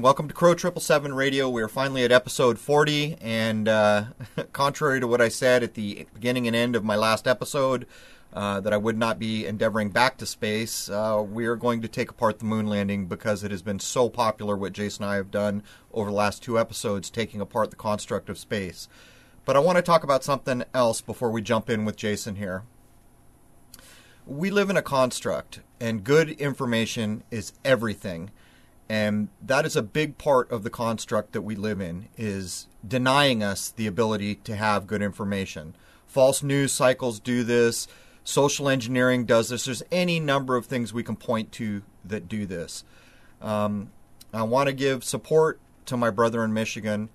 Welcome to Crow Triple Seven Radio. We are finally at episode forty, and uh, contrary to what I said at the beginning and end of my last episode, uh, that I would not be endeavoring back to space, uh, we are going to take apart the moon landing because it has been so popular what Jason and I have done over the last two episodes, taking apart the construct of space. But I want to talk about something else before we jump in with Jason here. We live in a construct, and good information is everything and that is a big part of the construct that we live in is denying us the ability to have good information. False news cycles do this. Social engineering does this. There's any number of things we can point to that do this. Um, i want to give support to my brother in michigan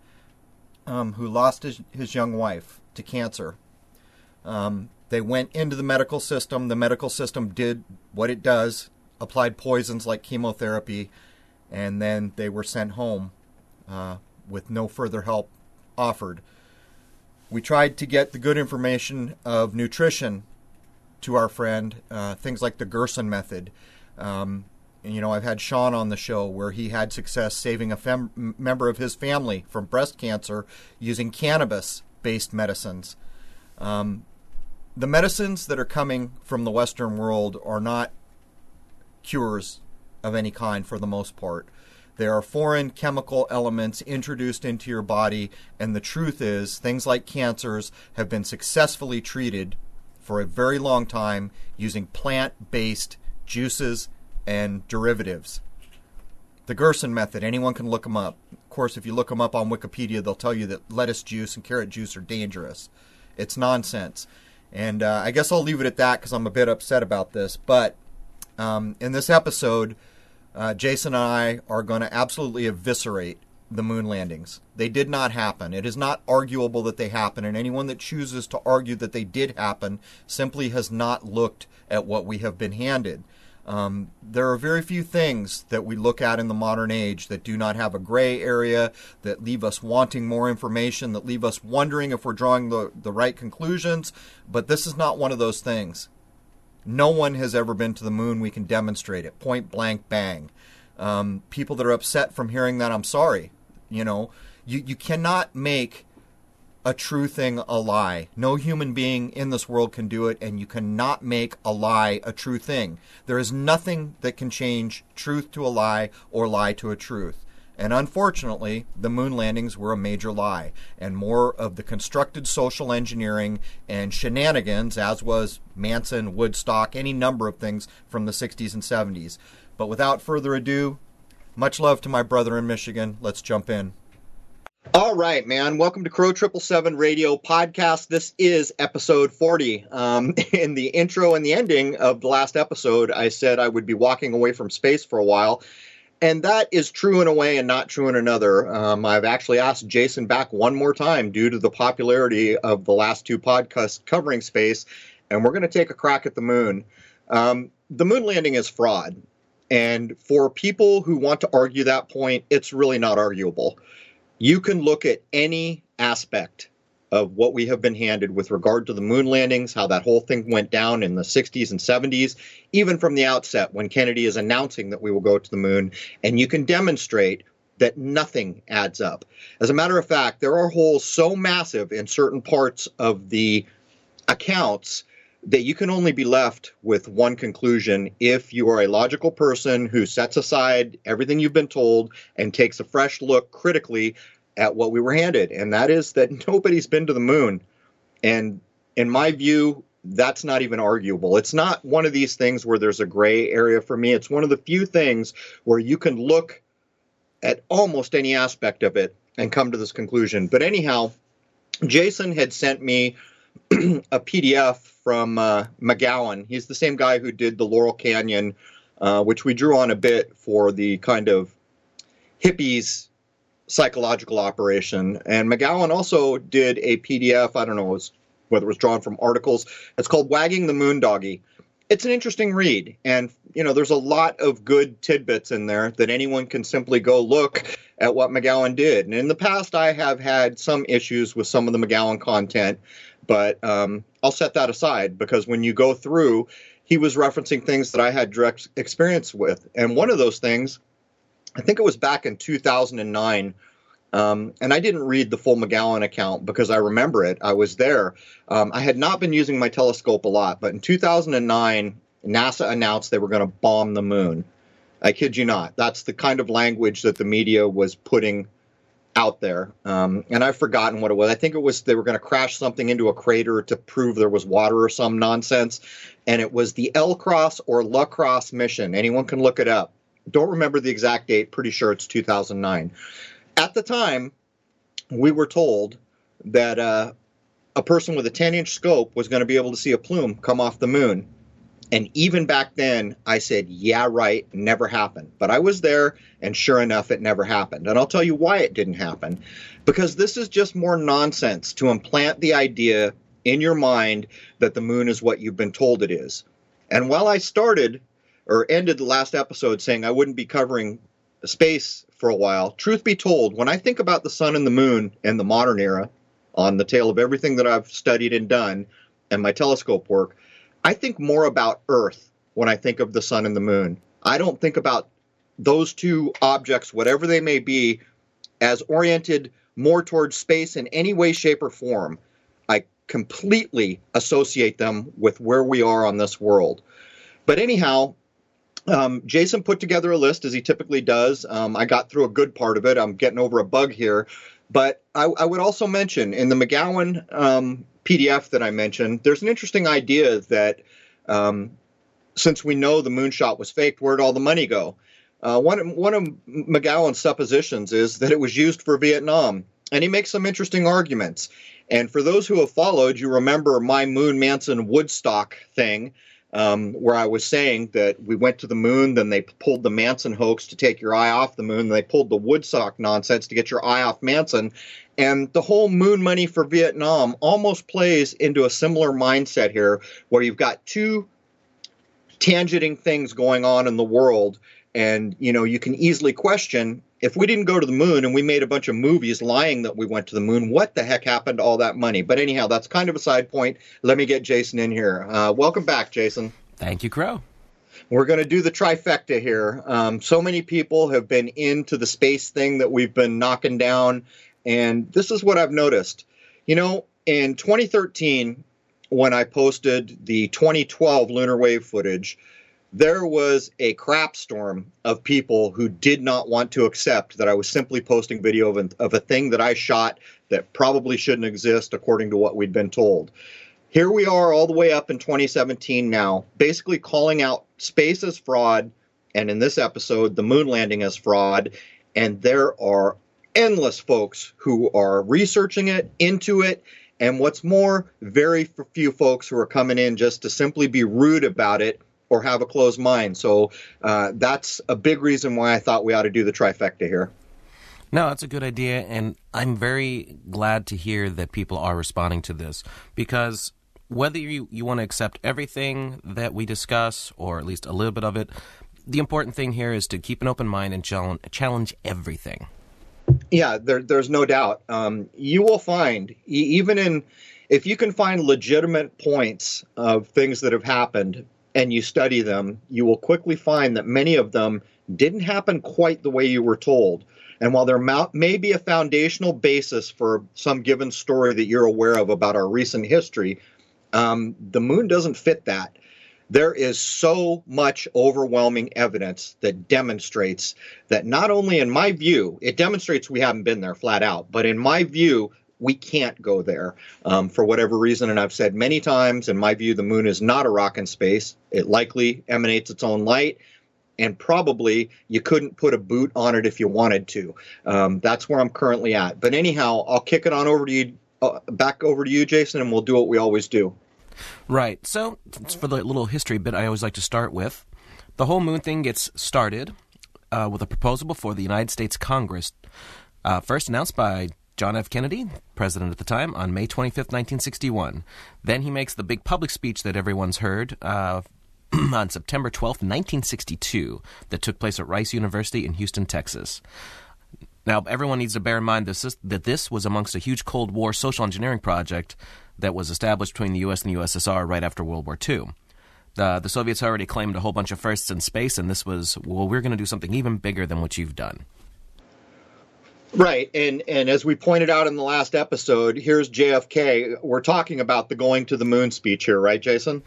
um, who lost his, his young wife to cancer. Um, they went into the medical system. The medical system did what it does applied poisons like chemotherapy and then they were sent home uh, with no further help offered. We tried to get the good information of nutrition to our friend, uh, things like the Gerson method. Um, and, you know, I've had Sean on the show where he had success saving a fem- member of his family from breast cancer using cannabis based medicines. Um, the medicines that are coming from the Western world are not cures of any kind for the most part. There are foreign chemical elements introduced into your body, and the truth is, things like cancers have been successfully treated for a very long time using plant based juices and derivatives. The Gerson method, anyone can look them up. Of course, if you look them up on Wikipedia, they'll tell you that lettuce juice and carrot juice are dangerous. It's nonsense. And uh, I guess I'll leave it at that because I'm a bit upset about this. But um, in this episode, uh, Jason and I are going to absolutely eviscerate the moon landings. They did not happen. It is not arguable that they happen, and anyone that chooses to argue that they did happen simply has not looked at what we have been handed. Um, there are very few things that we look at in the modern age that do not have a gray area, that leave us wanting more information, that leave us wondering if we're drawing the, the right conclusions, but this is not one of those things. No one has ever been to the moon. We can demonstrate it. Point blank, bang. Um, people that are upset from hearing that, I'm sorry. You know, you, you cannot make a true thing a lie. No human being in this world can do it, and you cannot make a lie a true thing. There is nothing that can change truth to a lie or lie to a truth. And unfortunately, the moon landings were a major lie, and more of the constructed social engineering and shenanigans, as was Manson, Woodstock, any number of things from the 60s and 70s. But without further ado, much love to my brother in Michigan. Let's jump in. All right, man. Welcome to Crow Triple Seven Radio Podcast. This is episode forty. Um, in the intro and the ending of the last episode, I said I would be walking away from space for a while, and that is true in a way and not true in another. Um, I've actually asked Jason back one more time due to the popularity of the last two podcasts covering space, and we're going to take a crack at the moon. Um, the moon landing is fraud. And for people who want to argue that point, it's really not arguable. You can look at any aspect of what we have been handed with regard to the moon landings, how that whole thing went down in the 60s and 70s, even from the outset when Kennedy is announcing that we will go to the moon, and you can demonstrate that nothing adds up. As a matter of fact, there are holes so massive in certain parts of the accounts that you can only be left with one conclusion if you are a logical person who sets aside everything you've been told and takes a fresh look critically at what we were handed, and that is that nobody's been to the moon. And in my view, that's not even arguable. It's not one of these things where there's a gray area for me. It's one of the few things where you can look at almost any aspect of it and come to this conclusion. But anyhow, Jason had sent me a PDF from uh, McGowan. He's the same guy who did the Laurel Canyon, uh, which we drew on a bit for the kind of hippies psychological operation. And McGowan also did a PDF, I don't know whether it was drawn from articles. It's called Wagging the Moon Doggy. It's an interesting read. And, you know, there's a lot of good tidbits in there that anyone can simply go look at what McGowan did. And in the past, I have had some issues with some of the McGowan content, but um, I'll set that aside because when you go through, he was referencing things that I had direct experience with. And one of those things I think it was back in 2009. Um, and I didn't read the full McGowan account because I remember it. I was there. Um, I had not been using my telescope a lot, but in 2009, NASA announced they were going to bomb the moon. I kid you not. That's the kind of language that the media was putting out there. Um, and I've forgotten what it was. I think it was they were going to crash something into a crater to prove there was water or some nonsense. And it was the L Cross or LaCrosse mission. Anyone can look it up. Don't remember the exact date. Pretty sure it's 2009. At the time, we were told that uh, a person with a 10 inch scope was going to be able to see a plume come off the moon. And even back then, I said, yeah, right, never happened. But I was there, and sure enough, it never happened. And I'll tell you why it didn't happen. Because this is just more nonsense to implant the idea in your mind that the moon is what you've been told it is. And while I started or ended the last episode saying I wouldn't be covering space for a while, truth be told, when I think about the sun and the moon and the modern era, on the tail of everything that I've studied and done and my telescope work, I think more about Earth when I think of the sun and the moon. I don't think about those two objects, whatever they may be, as oriented more towards space in any way, shape, or form. I completely associate them with where we are on this world. But anyhow, um, Jason put together a list as he typically does. Um, I got through a good part of it. I'm getting over a bug here. But I, I would also mention in the McGowan um, PDF that I mentioned, there's an interesting idea that um, since we know the moonshot was faked, where'd all the money go? Uh, one, one of McGowan's suppositions is that it was used for Vietnam, and he makes some interesting arguments. And for those who have followed, you remember my Moon Manson Woodstock thing, um, where I was saying that we went to the moon, then they pulled the Manson hoax to take your eye off the moon, they pulled the Woodstock nonsense to get your eye off Manson, and the whole moon money for Vietnam almost plays into a similar mindset here, where you've got two tangenting things going on in the world. And, you know, you can easily question if we didn't go to the moon and we made a bunch of movies lying that we went to the moon, what the heck happened to all that money? But anyhow, that's kind of a side point. Let me get Jason in here. Uh, welcome back, Jason. Thank you, Crow. We're going to do the trifecta here. Um, so many people have been into the space thing that we've been knocking down and this is what I've noticed. You know, in 2013, when I posted the 2012 lunar wave footage, there was a crap storm of people who did not want to accept that I was simply posting video of, of a thing that I shot that probably shouldn't exist according to what we'd been told. Here we are all the way up in 2017 now, basically calling out space as fraud, and in this episode, the moon landing as fraud. And there are endless folks who are researching it, into it, and what's more, very few folks who are coming in just to simply be rude about it or have a closed mind. So uh, that's a big reason why I thought we ought to do the trifecta here. No, that's a good idea, and I'm very glad to hear that people are responding to this because whether you, you want to accept everything that we discuss or at least a little bit of it, the important thing here is to keep an open mind and challenge, challenge everything. Yeah, there, there's no doubt. Um, you will find, even in, if you can find legitimate points of things that have happened and you study them, you will quickly find that many of them didn't happen quite the way you were told. And while there may be a foundational basis for some given story that you're aware of about our recent history, um, the moon doesn't fit that there is so much overwhelming evidence that demonstrates that not only in my view, it demonstrates we haven't been there flat out, but in my view, we can't go there um, for whatever reason. And I've said many times, in my view, the moon is not a rock in space. It likely emanates its own light. And probably you couldn't put a boot on it if you wanted to. Um, that's where I'm currently at. But anyhow, I'll kick it on over to you, uh, back over to you, Jason, and we'll do what we always do. Right. So, for the little history bit I always like to start with, the whole moon thing gets started uh, with a proposal before the United States Congress, uh, first announced by John F. Kennedy, president at the time, on May 25th, 1961. Then he makes the big public speech that everyone's heard uh, on September 12th, 1962, that took place at Rice University in Houston, Texas. Now, everyone needs to bear in mind this is, that this was amongst a huge Cold War social engineering project that was established between the U.S. and the USSR right after World War II. The Soviets already claimed a whole bunch of firsts in space, and this was, well, we're going to do something even bigger than what you've done. Right, and and as we pointed out in the last episode, here's JFK. We're talking about the going to the moon speech here, right, Jason?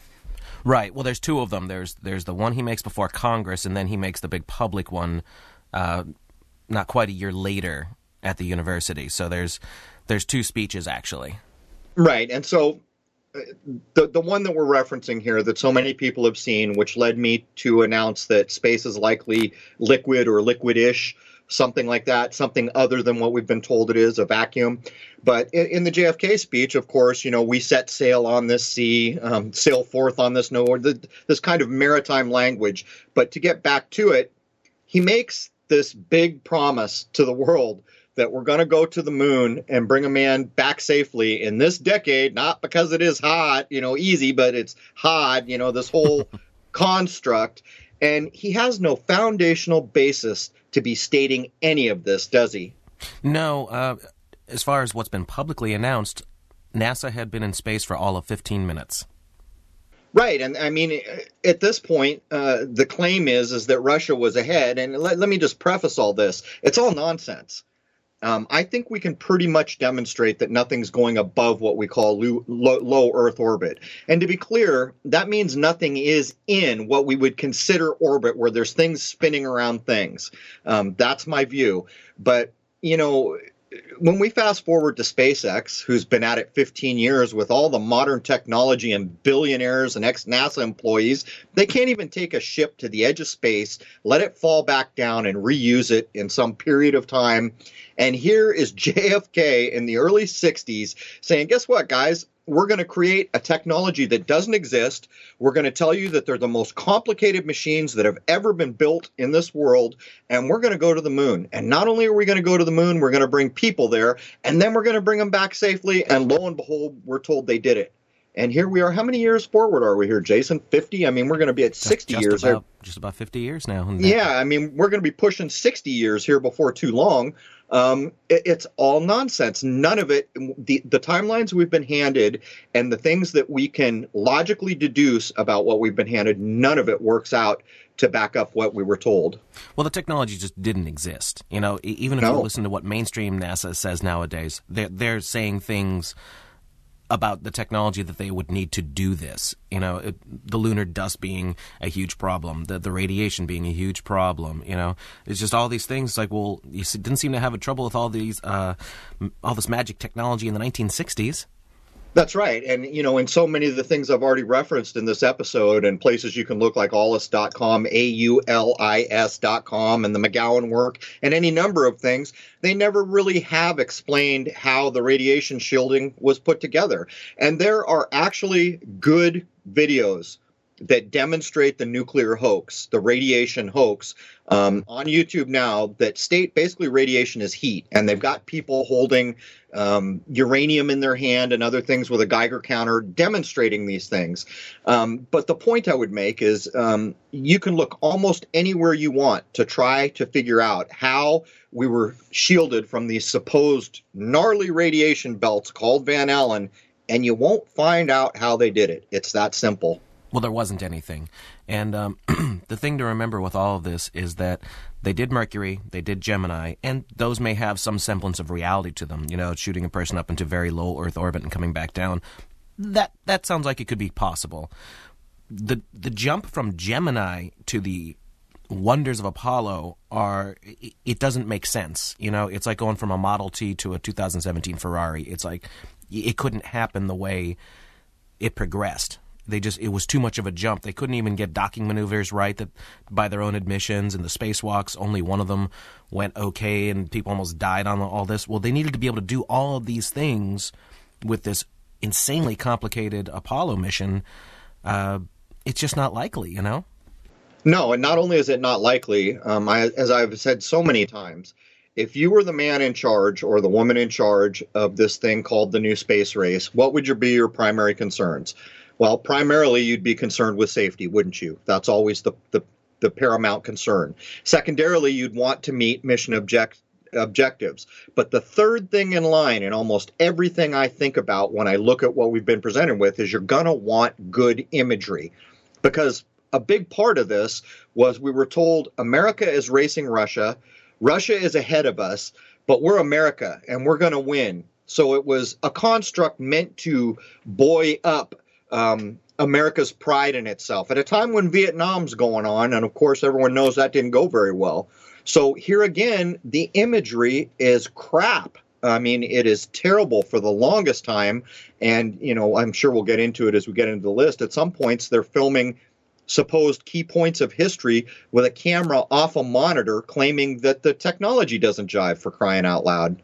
Right. Well, there's two of them. There's there's the one he makes before Congress, and then he makes the big public one, uh, not quite a year later at the university. So there's there's two speeches actually. Right, and so uh, the the one that we're referencing here that so many people have seen, which led me to announce that space is likely liquid or liquidish something like that, something other than what we've been told it is, a vacuum. But in, in the JFK speech, of course, you know, we set sail on this sea, um, sail forth on this no, this kind of maritime language. But to get back to it, he makes this big promise to the world that we're going to go to the moon and bring a man back safely in this decade, not because it is hot, you know, easy, but it's hot, you know, this whole construct. And he has no foundational basis to be stating any of this, does he? No. Uh, as far as what's been publicly announced, NASA had been in space for all of 15 minutes. Right, and I mean, at this point, uh, the claim is is that Russia was ahead. And let, let me just preface all this: it's all nonsense um, I think we can pretty much demonstrate that nothing's going above what we call low, Earth orbit. And to be clear, that means nothing is in what we would consider orbit, where there's things spinning around things. Um, that's my view. But, you know, when we fast forward to SpaceX, who's been at it 15 years with all the modern technology and billionaires and ex NASA employees, they can't even take a ship to the edge of space, let it fall back down, and reuse it in some period of time. And here is JFK in the early 60s saying, Guess what, guys? We're going to create a technology that doesn't exist. We're going to tell you that they're the most complicated machines that have ever been built in this world, and we're going to go to the moon. And not only are we going to go to the moon, we're going to bring people there, and then we're going to bring them back safely. And lo and behold, we're told they did it. And here we are. How many years forward are we here, Jason? 50? I mean, we're going to be at 60 just years. About, just about 50 years now. Yeah, I mean, we're going to be pushing 60 years here before too long. Um, it, it's all nonsense. None of it, the, the timelines we've been handed and the things that we can logically deduce about what we've been handed, none of it works out to back up what we were told. Well, the technology just didn't exist. You know, even if no. you listen to what mainstream NASA says nowadays, they're, they're saying things about the technology that they would need to do this. You know, it, the lunar dust being a huge problem, the the radiation being a huge problem. You know, it's just all these things. Like, well, you didn't seem to have a trouble with all these, uh, all this magic technology in the 1960s. That's right. And, you know, in so many of the things I've already referenced in this episode and places you can look like aulis.com, A-U-L-I-S.com, and the McGowan work, and any number of things, they never really have explained how the radiation shielding was put together. And there are actually good videos that demonstrate the nuclear hoax, the radiation hoax, um, on YouTube now that state basically radiation is heat, and they've got people holding um, uranium in their hand and other things with a Geiger counter demonstrating these things. Um, but the point I would make is um, you can look almost anywhere you want to try to figure out how we were shielded from these supposed gnarly radiation belts called Van Allen, and you won't find out how they did it. It's that simple. Well, there wasn't anything. And um, the thing to remember with all of this is that they did Mercury, they did Gemini, and those may have some semblance of reality to them. You know, shooting a person up into very low Earth orbit and coming back down. That that sounds like it could be possible. The the jump from Gemini to the wonders of Apollo are it doesn't make sense. You know, it's like going from a Model T to a 2017 Ferrari. It's like it couldn't happen the way it progressed they just it was too much of a jump. They couldn't even get docking maneuvers right that by their own admissions and the spacewalks only one of them went okay and people almost died on all this. Well, they needed to be able to do all of these things with this insanely complicated Apollo mission. Uh, it's just not likely, you know. No, and not only is it not likely, um, I, as I've said so many times, if you were the man in charge or the woman in charge of this thing called the new space race, what would your, be your primary concerns? Well, primarily you'd be concerned with safety, wouldn't you? That's always the, the, the paramount concern. Secondarily, you'd want to meet mission object, objectives. But the third thing in line in almost everything I think about when I look at what we've been presented with is you're going to want good imagery. because a big part of this was we were told America is racing Russia, Russia is ahead of us, but we're America and we're going to win. So it was a construct meant to buoy up um, America's pride in itself at a time when Vietnam's going on, and of course everyone knows that didn't go very well. So here again, the imagery is crap. I mean, it is terrible for the longest time, and you know, I'm sure we'll get into it as we get into the list. At some points, they're filming supposed key points of history with a camera off a monitor, claiming that the technology doesn't jive for crying out loud.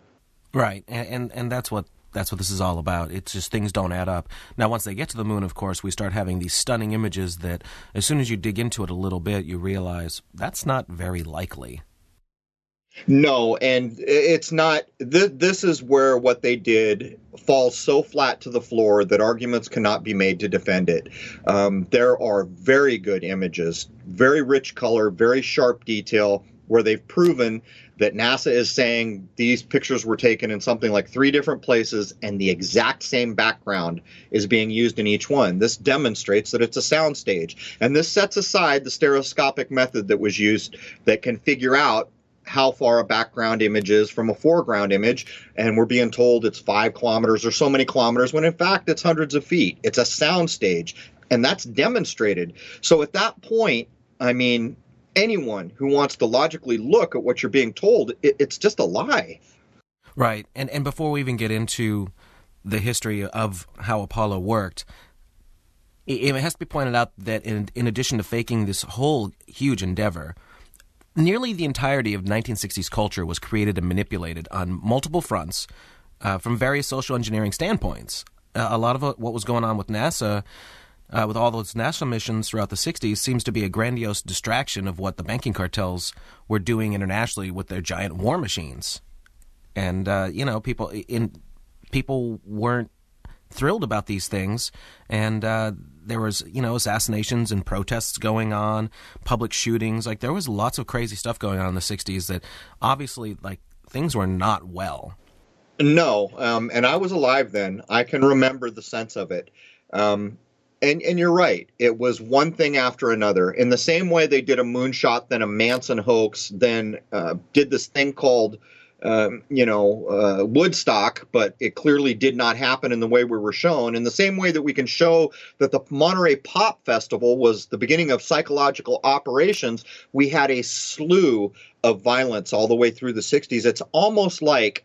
Right, and and, and that's what that's what this is all about. It's just things don't add up. Now, once they get to the moon, of course, we start having these stunning images that, as soon as you dig into it a little bit, you realize that's not very likely. No, and it's not. Th- this is where what they did falls so flat to the floor that arguments cannot be made to defend it. Um, there are very good images, very rich color, very sharp detail, where they've proven that NASA is saying these pictures were taken in something like three different places and the exact same background is being used in each one. This demonstrates that it's a soundstage. And this sets aside the stereoscopic method that was used that can figure out how far a background image is from a foreground image. And we're being told it's five kilometers or so many kilometers when in fact it's hundreds of feet. It's a soundstage. And that's demonstrated. So at that point, I mean, anyone who wants to logically look at what you're being told, it, it's just a lie. Right. And and before we even get into the history of how Apollo worked, it, it has to be pointed out that in in addition to faking this whole huge endeavor, nearly the entirety of 1960s culture was created and manipulated on multiple fronts uh, from various social engineering standpoints. Uh, a lot of what was going on with NASA uh, with all those national missions throughout the 60s seems to be a grandiose distraction of what the banking cartels were doing internationally with their giant war machines. And, uh, you know, people in people weren't thrilled about these things. And uh, there was, you know, assassinations and protests going on, public shootings. Like, there was lots of crazy stuff going on in the 60s that obviously, like, things were not well. No, um, and I was alive then. I can remember the sense of it. Um, and and you're right. It was one thing after another. In the same way they did a moonshot, then a Manson hoax, then uh, did this thing called, um, you know, uh, Woodstock, but it clearly did not happen in the way we were shown. In the same way that we can show that the Monterey Pop Festival was the beginning of psychological operations, we had a slew of violence all the way through the 60s. It's almost like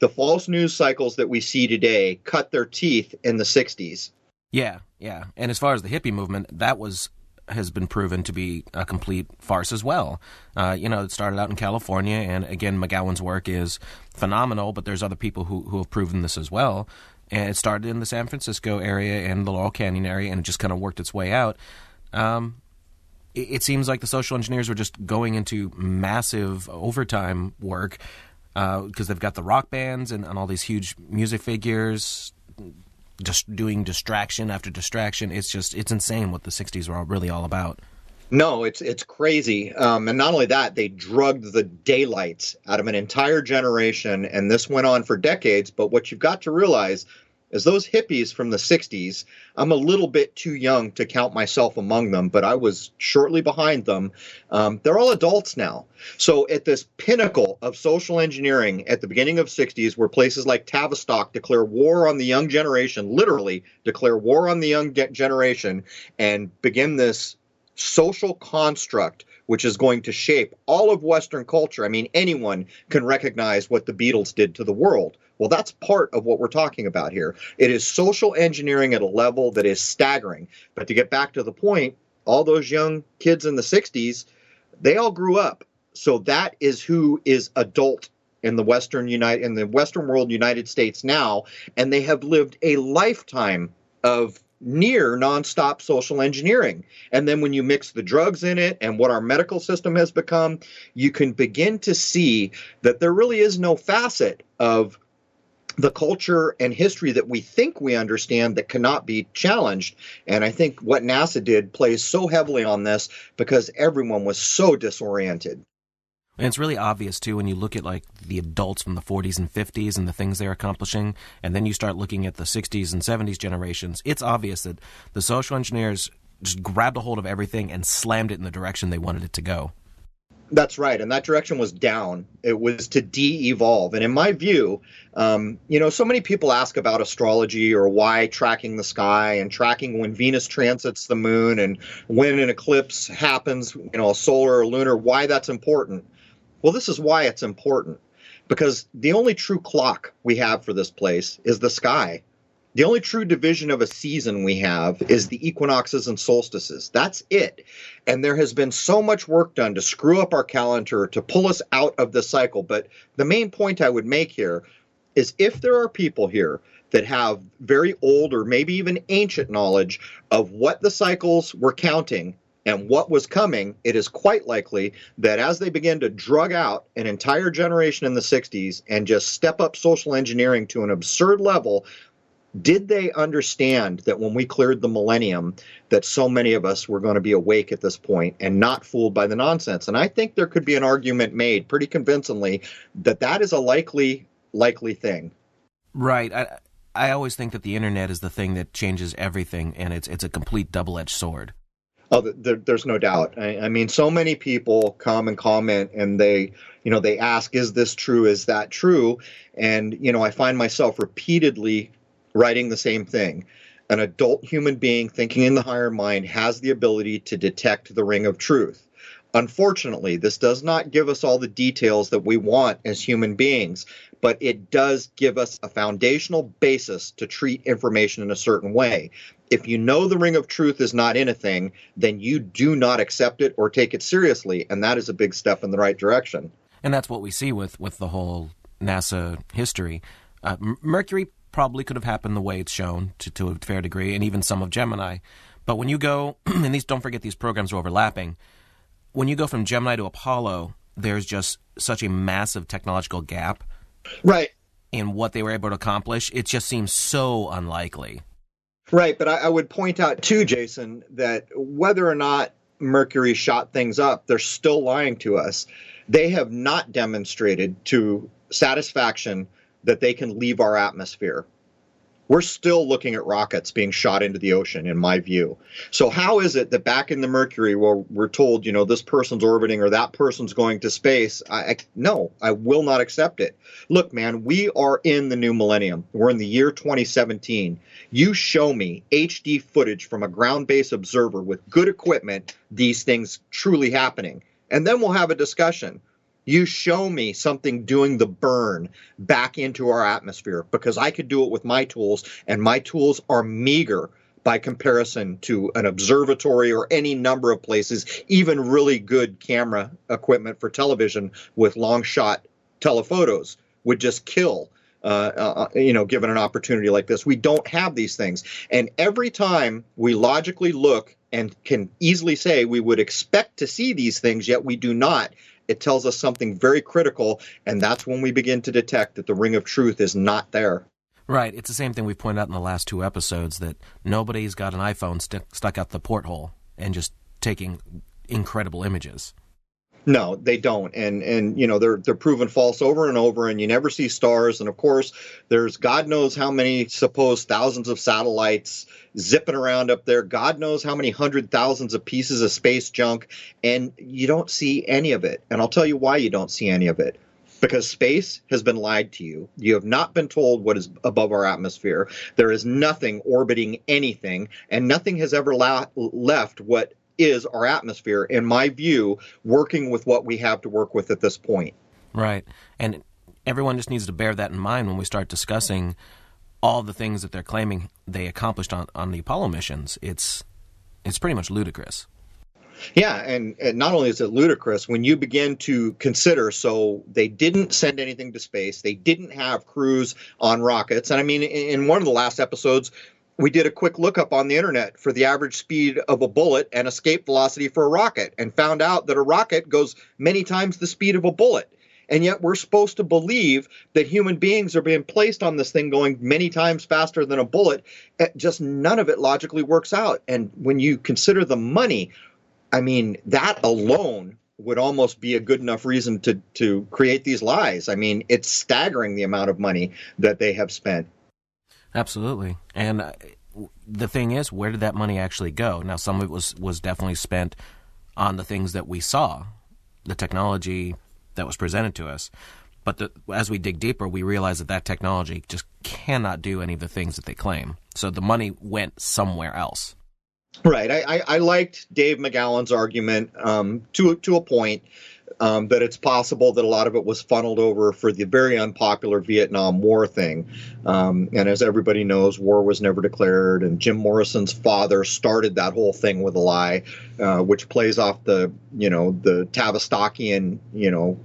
the false news cycles that we see today cut their teeth in the 60s. Yeah, yeah. And as far as the hippie movement, that was has been proven to be a complete farce as well. Uh, you know, it started out in California, and again, McGowan's work is phenomenal, but there's other people who, who have proven this as well. And it started in the San Francisco area and the Laurel Canyon area, and it just kind of worked its way out. Um, it, it, seems like the social engineers were just going into massive overtime work because uh, they've got the rock bands and, and all these huge music figures just doing distraction after distraction. It's just it's insane what the '60s were really all about. No, it's it's crazy, um, and not only that, they drugged the daylights out of an entire generation, and this went on for decades. But what you've got to realize as those hippies from the 60s, I'm a little bit too young to count myself among them, but I was shortly behind them. Um, they're all adults now. So at this pinnacle of social engineering at the beginning of 60s, where places like Tavistock declare war on the young generation, literally declare war on the young generation, and begin this social construct which is going to shape all of Western culture. I mean, anyone can recognize what the Beatles did to the world. Well, that's part of what we're talking about here. It is social engineering at a level that is staggering. But to get back to the point, all those young kids in the 60s, they all grew up. So that is who is adult in the western United in the western world United States now and they have lived a lifetime of near nonstop social engineering. And then when you mix the drugs in it and what our medical system has become, you can begin to see that there really is no facet of the culture and history that we think we understand that cannot be challenged. And I think what NASA did plays so heavily on this because everyone was so disoriented. And it's really obvious too when you look at like the adults from the 40s and 50s and the things they're accomplishing, and then you start looking at the 60s and 70s generations. It's obvious that the social engineers just grabbed a hold of everything and slammed it in the direction they wanted it to go. That's right, and that direction was down. It was to de-evolve, and in my view, um, you know, so many people ask about astrology or why tracking the sky and tracking when Venus transits the moon and when an eclipse happens, you know, solar or lunar, why that's important. Well, this is why it's important because the only true clock we have for this place is the sky. The only true division of a season we have is the equinoxes and solstices. That's it. And there has been so much work done to screw up our calendar, to pull us out of the cycle. But the main point I would make here is if there are people here that have very old or maybe even ancient knowledge of what the cycles were counting and what was coming, it is quite likely that as they begin to drug out an entire generation in the 60s and just step up social engineering to an absurd level, did they understand that when we cleared the millennium that so many of us were going to be awake at this point and not fooled by the nonsense and i think there could be an argument made pretty convincingly that that is a likely likely thing right i i always think that the internet is the thing that changes everything and it's it's a complete double-edged sword Oh, there, there's no doubt. I, I, mean, so many people come and comment, and they, you know, they ask, "Is this true? Is that true?" And you know, I find myself repeatedly writing the same thing. An adult human being thinking in the higher mind has the ability to detect the ring of truth. Unfortunately, this does not give us all the details that we want as human beings, but it does give us a foundational basis to treat information in a certain way. If you know the ring of truth is not in a thing, then you do not accept it or take it seriously, and that is a big step in the right direction. And that's what we see with, with the whole NASA history. Uh, Mercury probably could have happened the way it's shown to, to a fair degree, and even some of Gemini. But when you go, and these don't forget these programs are overlapping. When you go from Gemini to Apollo, there's just such a massive technological gap. Right. In what they were able to accomplish, it just seems so unlikely. Right, but I, I would point out too, Jason, that whether or not Mercury shot things up, they're still lying to us. They have not demonstrated to satisfaction that they can leave our atmosphere. We're still looking at rockets being shot into the ocean, in my view. So, how is it that back in the Mercury, where we're told, you know, this person's orbiting or that person's going to space? I, I, no, I will not accept it. Look, man, we are in the new millennium. We're in the year 2017. You show me HD footage from a ground based observer with good equipment, these things truly happening. And then we'll have a discussion you show me something doing the burn back into our atmosphere because I could do it with my tools, and my tools are meager by comparison to an observatory or any number of places, even really good camera equipment for television with long shot telephotos would just kill. Uh, uh, you know, given an opportunity like this, we don't have these things. And every time we logically look and can easily say we would expect to see these things, yet we do not, it tells us something very critical, and that's when we begin to detect that the ring of truth is not there. Right. It's the same thing we've pointed out in the last two episodes that nobody's got an iPhone st- stuck out the porthole and just taking incredible images. No, they don't, and and you know they're they're proven false over and over, and you never see stars. And of course, there's God knows how many supposed thousands of satellites zipping around up there. God knows how many hundred thousands of pieces of space junk, and you don't see any of it. And I'll tell you why you don't see any of it because space has been lied to you. You have not been told what is above our atmosphere. There is nothing orbiting anything, and nothing has ever la- left what is our atmosphere, in my view, working with what we have to work with at this point. Right. And everyone just needs to bear that in mind when we start discussing all the things that they're claiming they accomplished on, on the Apollo missions. It's it's pretty much ludicrous. Yeah, and, and, not only is it ludicrous, when you begin to consider, so they didn't send anything to space, they didn't have crews on rockets. And I mean, in, in one of the last episodes, we did a quick lookup on the internet for the average speed of a bullet and escape velocity for a rocket and found out that a rocket goes many times the speed of a bullet. And yet we're supposed to believe that human beings are being placed on this thing going many times faster than a bullet. It just none of it logically works out. And when you consider the money, I mean, that alone would almost be a good enough reason to to create these lies. I mean, it's staggering the amount of money that they have spent. Absolutely. And uh, the thing is, where did that money actually go? Now, some of it was was definitely spent on the things that we saw, the technology that was presented to us. But the, as we dig deeper, we realize that that technology just cannot do any of the things that they claim. So the money went somewhere else. Right. I, I, I liked Dave McGowan's argument um, to to a point um, that it's possible that a lot of it was funneled over for the very unpopular Vietnam War thing. Um, and as everybody knows, war was never declared, and Jim Morrison's father started that whole thing with a lie, uh, which plays off the you know the Tavistockian you know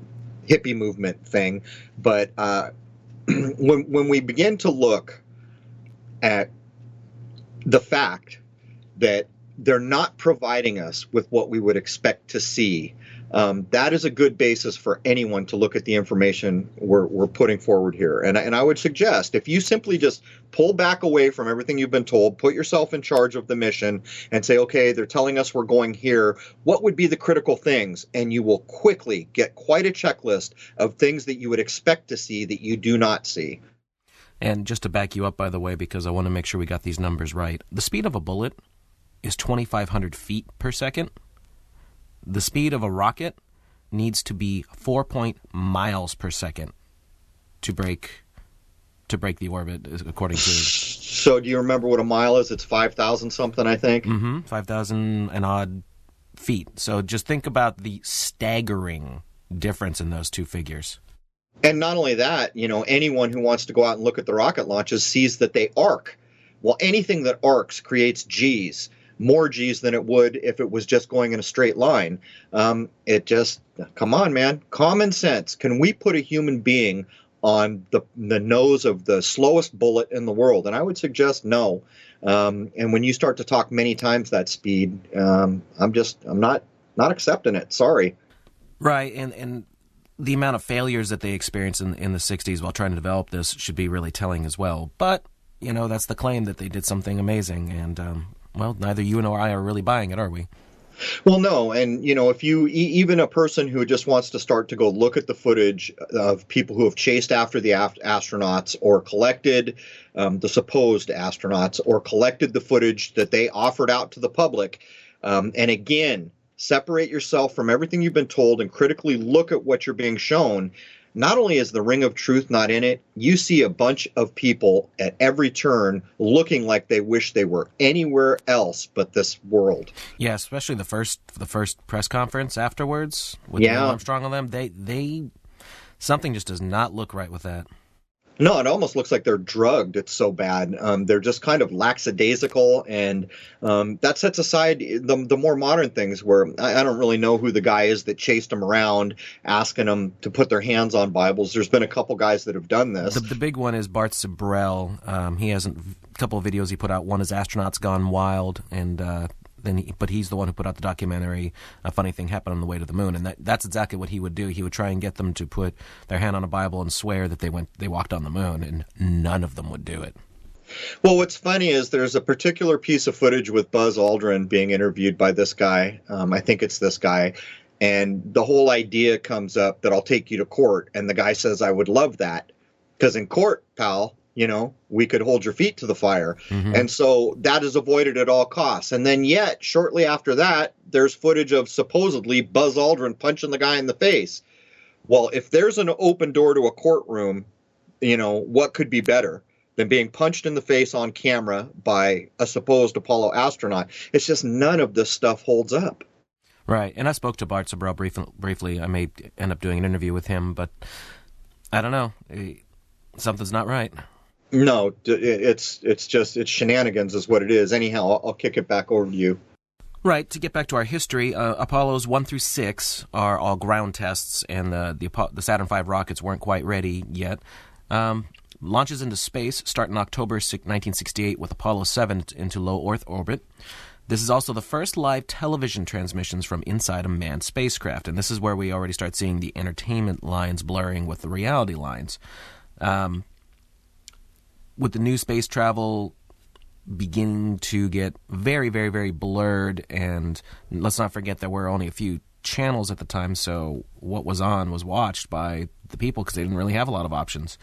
hippie movement thing. But uh, when when we begin to look at the fact that they're not providing us with what we would expect to see um, that is a good basis for anyone to look at the information we're, we're putting forward here. And, and I would suggest if you simply just pull back away from everything you've been told, put yourself in charge of the mission, and say, okay, they're telling us we're going here, what would be the critical things? And you will quickly get quite a checklist of things that you would expect to see that you do not see. And just to back you up, by the way, because I want to make sure we got these numbers right, the speed of a bullet is 2,500 feet per second. The speed of a rocket needs to be 4 point miles per second to break to break the orbit according to So do you remember what a mile is? It's 5,000 something, I think. hmm 5,000 and odd feet. So just think about the staggering difference in those two figures. And not only that, you know, anyone who wants to go out and look at the rocket launches sees that they arc. Well, anything that arcs creates G's more G's than it would if it was just going in a straight line. Um, it just, come on, man, common sense. Can we put a human being on the, the nose of the slowest bullet in the world? And I would suggest no. Um, and when you start to talk many times that speed, um, I'm just, I'm not, not accepting it. Sorry. Right. And, and, the amount of failures that they experienced in, in the 60s while trying to develop this should be really telling as well. But, you know, that's the claim that they did something amazing. And um, well, neither you nor I are really buying it, are we? Well, no, and you know, if you even a person who just wants to start to go look at the footage of people who have chased after the astronauts or collected um, the supposed astronauts or collected the footage that they offered out to the public, um, and again, separate yourself from everything you've been told and critically look at what you're being shown not only is the ring of truth not in it, you see a bunch of people at every turn looking like they wish they were anywhere else but this world. Yeah, especially the first the first press conference afterwards with yeah. Neil Armstrong on them. They they something just does not look right with that. No, it almost looks like they're drugged. It's so bad. Um, they're just kind of lackadaisical, and um, that sets aside the, the more modern things where I, I, don't really know who the guy is that chased them around, asking them to put their hands on Bibles. There's been a couple guys that have done this. The, the big one is Bart Sibrel. Um, he has a couple of videos he put out. One is Astronauts Gone Wild, and uh, then he, but he's the one who put out the documentary a funny thing happened on the way to the moon and that, that's exactly what he would do he would try and get them to put their hand on a bible and swear that they went they walked on the moon and none of them would do it well, what's funny is there's a particular piece of footage with Buzz Aldrin being interviewed by this guy. Um, I think it's this guy. And the whole idea comes up that I'll take you to court. And the guy says, I would love that. Because in court, pal, you know, we could hold your feet to the fire. Mm-hmm. And so that is avoided at all costs. And then yet, shortly after that, there's footage of supposedly Buzz Aldrin punching the guy in the face. Well, if there's an open door to a courtroom, you know, what could be better than being punched in the face on camera by a supposed Apollo astronaut? It's just none of this stuff holds up. Right. And I spoke to Bart Sibrel brief, briefly. I may end up doing an interview with him, but I don't know. Something's not right. No, it's it's just it's shenanigans is what it is. Anyhow, I'll, I'll kick it back over to you. Right. To get back to our history, uh, Apollos one through six are all ground tests, and the the, the Saturn V rockets weren't quite ready yet. Um, launches into space start in October 1968 with Apollo 7 into low Earth orbit. This is also the first live television transmissions from inside a manned spacecraft, and this is where we already start seeing the entertainment lines blurring with the reality lines. Um, with the new space travel beginning to get very, very, very blurred, and let's not forget there were only a few channels at the time, so what was on was watched by the people because they didn't really have a lot of options.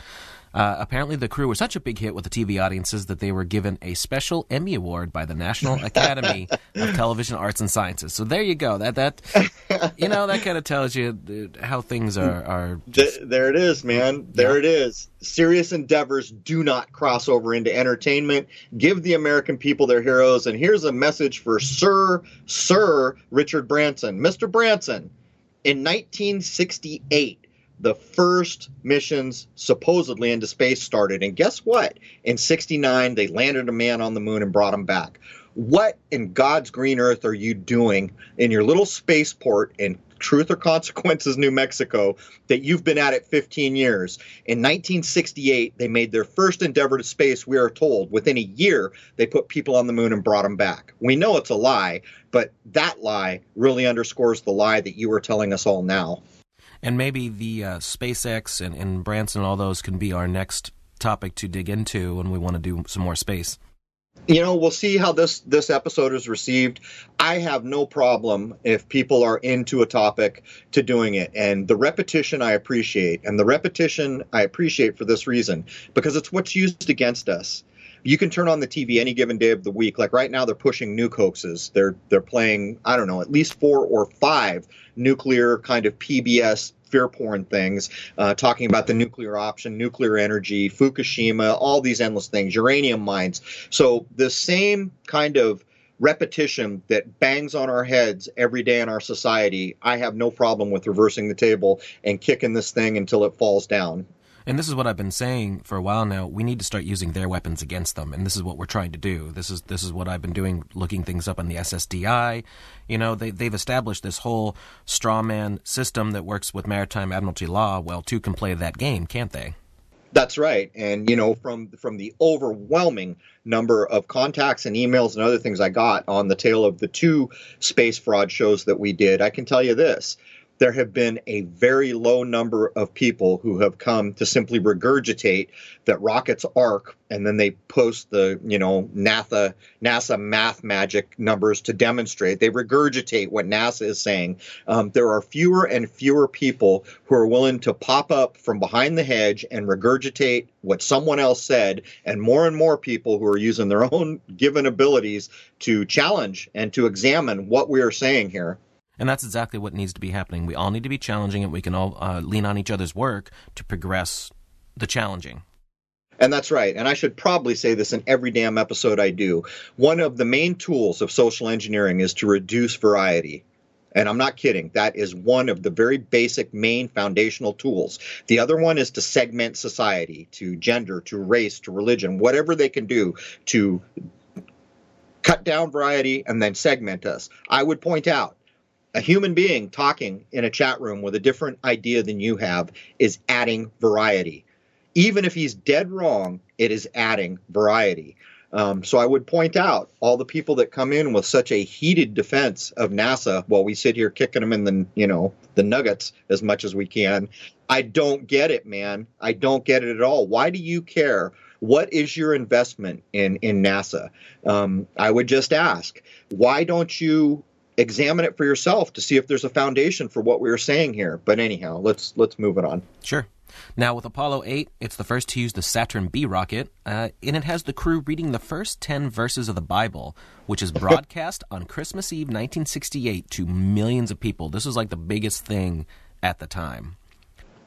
Uh, apparently, the crew were such a big hit with the TV audiences that they were given a special Emmy Award by the National Academy of Television Arts and Sciences. So there you go. That that you know that kind of tells you how things are. are just... there it is, man. There yeah. it is. Serious endeavors do not cross over into entertainment. Give the American people their heroes. And here's a message for Sir Sir Richard Branson, Mr. Branson. In 1968, the first missions supposedly into space started. And guess what? In 69, they landed a man on the moon and brought him back. What in God's green earth are you doing in your little spaceport in Truth or Consequences, New Mexico, that you've been at it 15 years? In 1968, they made their first endeavor to space, we are told. Within a year, they put people on the moon and brought them back. We know it's a lie, but that lie really underscores the lie that you are telling us all now. And maybe the uh, SpaceX and, and Branson and all those can be our next topic to dig into when we want to do some more space. You know, we'll see how this this episode is received. I have no problem if people are into a topic to doing it, and the repetition I appreciate, and the repetition I appreciate for this reason because it's what's used against us you can turn on the TV any given day of the week. Like right now, they're pushing nuke hoaxes. They're they're playing I don't know at least four or five nuclear kind of PBS fear porn things, uh, talking about the nuclear option, nuclear energy, Fukushima, all these endless things, uranium mines. So the same kind of repetition that bangs on our heads every day in our society, I have no problem with reversing the table and kicking this thing until it falls down. And this is what I've been saying for a while now. We need to start using their weapons against them, and this is what we're trying to do. This is this is what I've been doing, looking things up on the SSDI. You know, they they've established this whole straw man system that works with maritime admiralty law. Well, two can play that game, can't they? That's right, and you know, from from the overwhelming number of contacts and emails and other things I got on the tail of the two space fraud shows that we did, I can tell you this: there have been a very low number of people who have come to simply regurgitate that rockets arc and then they post the you know NASA NASA math magic numbers to demonstrate. They regurgitate what NASA is saying. Um, there are fewer and fewer people who are willing to pop up from behind the hedge and regurgitate what someone else said, and more and more people who are using their own given abilities to challenge and to examine what we are saying here. And that's exactly what needs to be happening. We all need to be challenging it. We can all uh, lean on each other's work to progress the challenging. And that's right. And I should probably say this in every damn episode I do. One of the main tools of social engineering is to reduce variety. And I'm not kidding. That is one of the very basic, main foundational tools. The other one is to segment society to gender, to race, to religion, whatever they can do to cut down variety and then segment us. I would point out a human being talking in a chat room with a different idea than you have is adding variety. Even if he's dead wrong, it is adding variety. Um, so I would point out all the people that come in with such a heated defense of NASA while we sit here kicking them in the you know the nuggets as much as we can. I don't get it, man. I don't get it at all. Why do you care? What is your investment in in NASA? Um, I would just ask, why don't you examine it for yourself to see if there's a foundation for what we are saying here. But anyhow, let's let's move it on. Sure. Now, with Apollo 8, it's the first to use the Saturn V rocket, uh, and it has the crew reading the first 10 verses of the Bible, which is broadcast on Christmas Eve 1968 to millions of people. This was like the biggest thing at the time.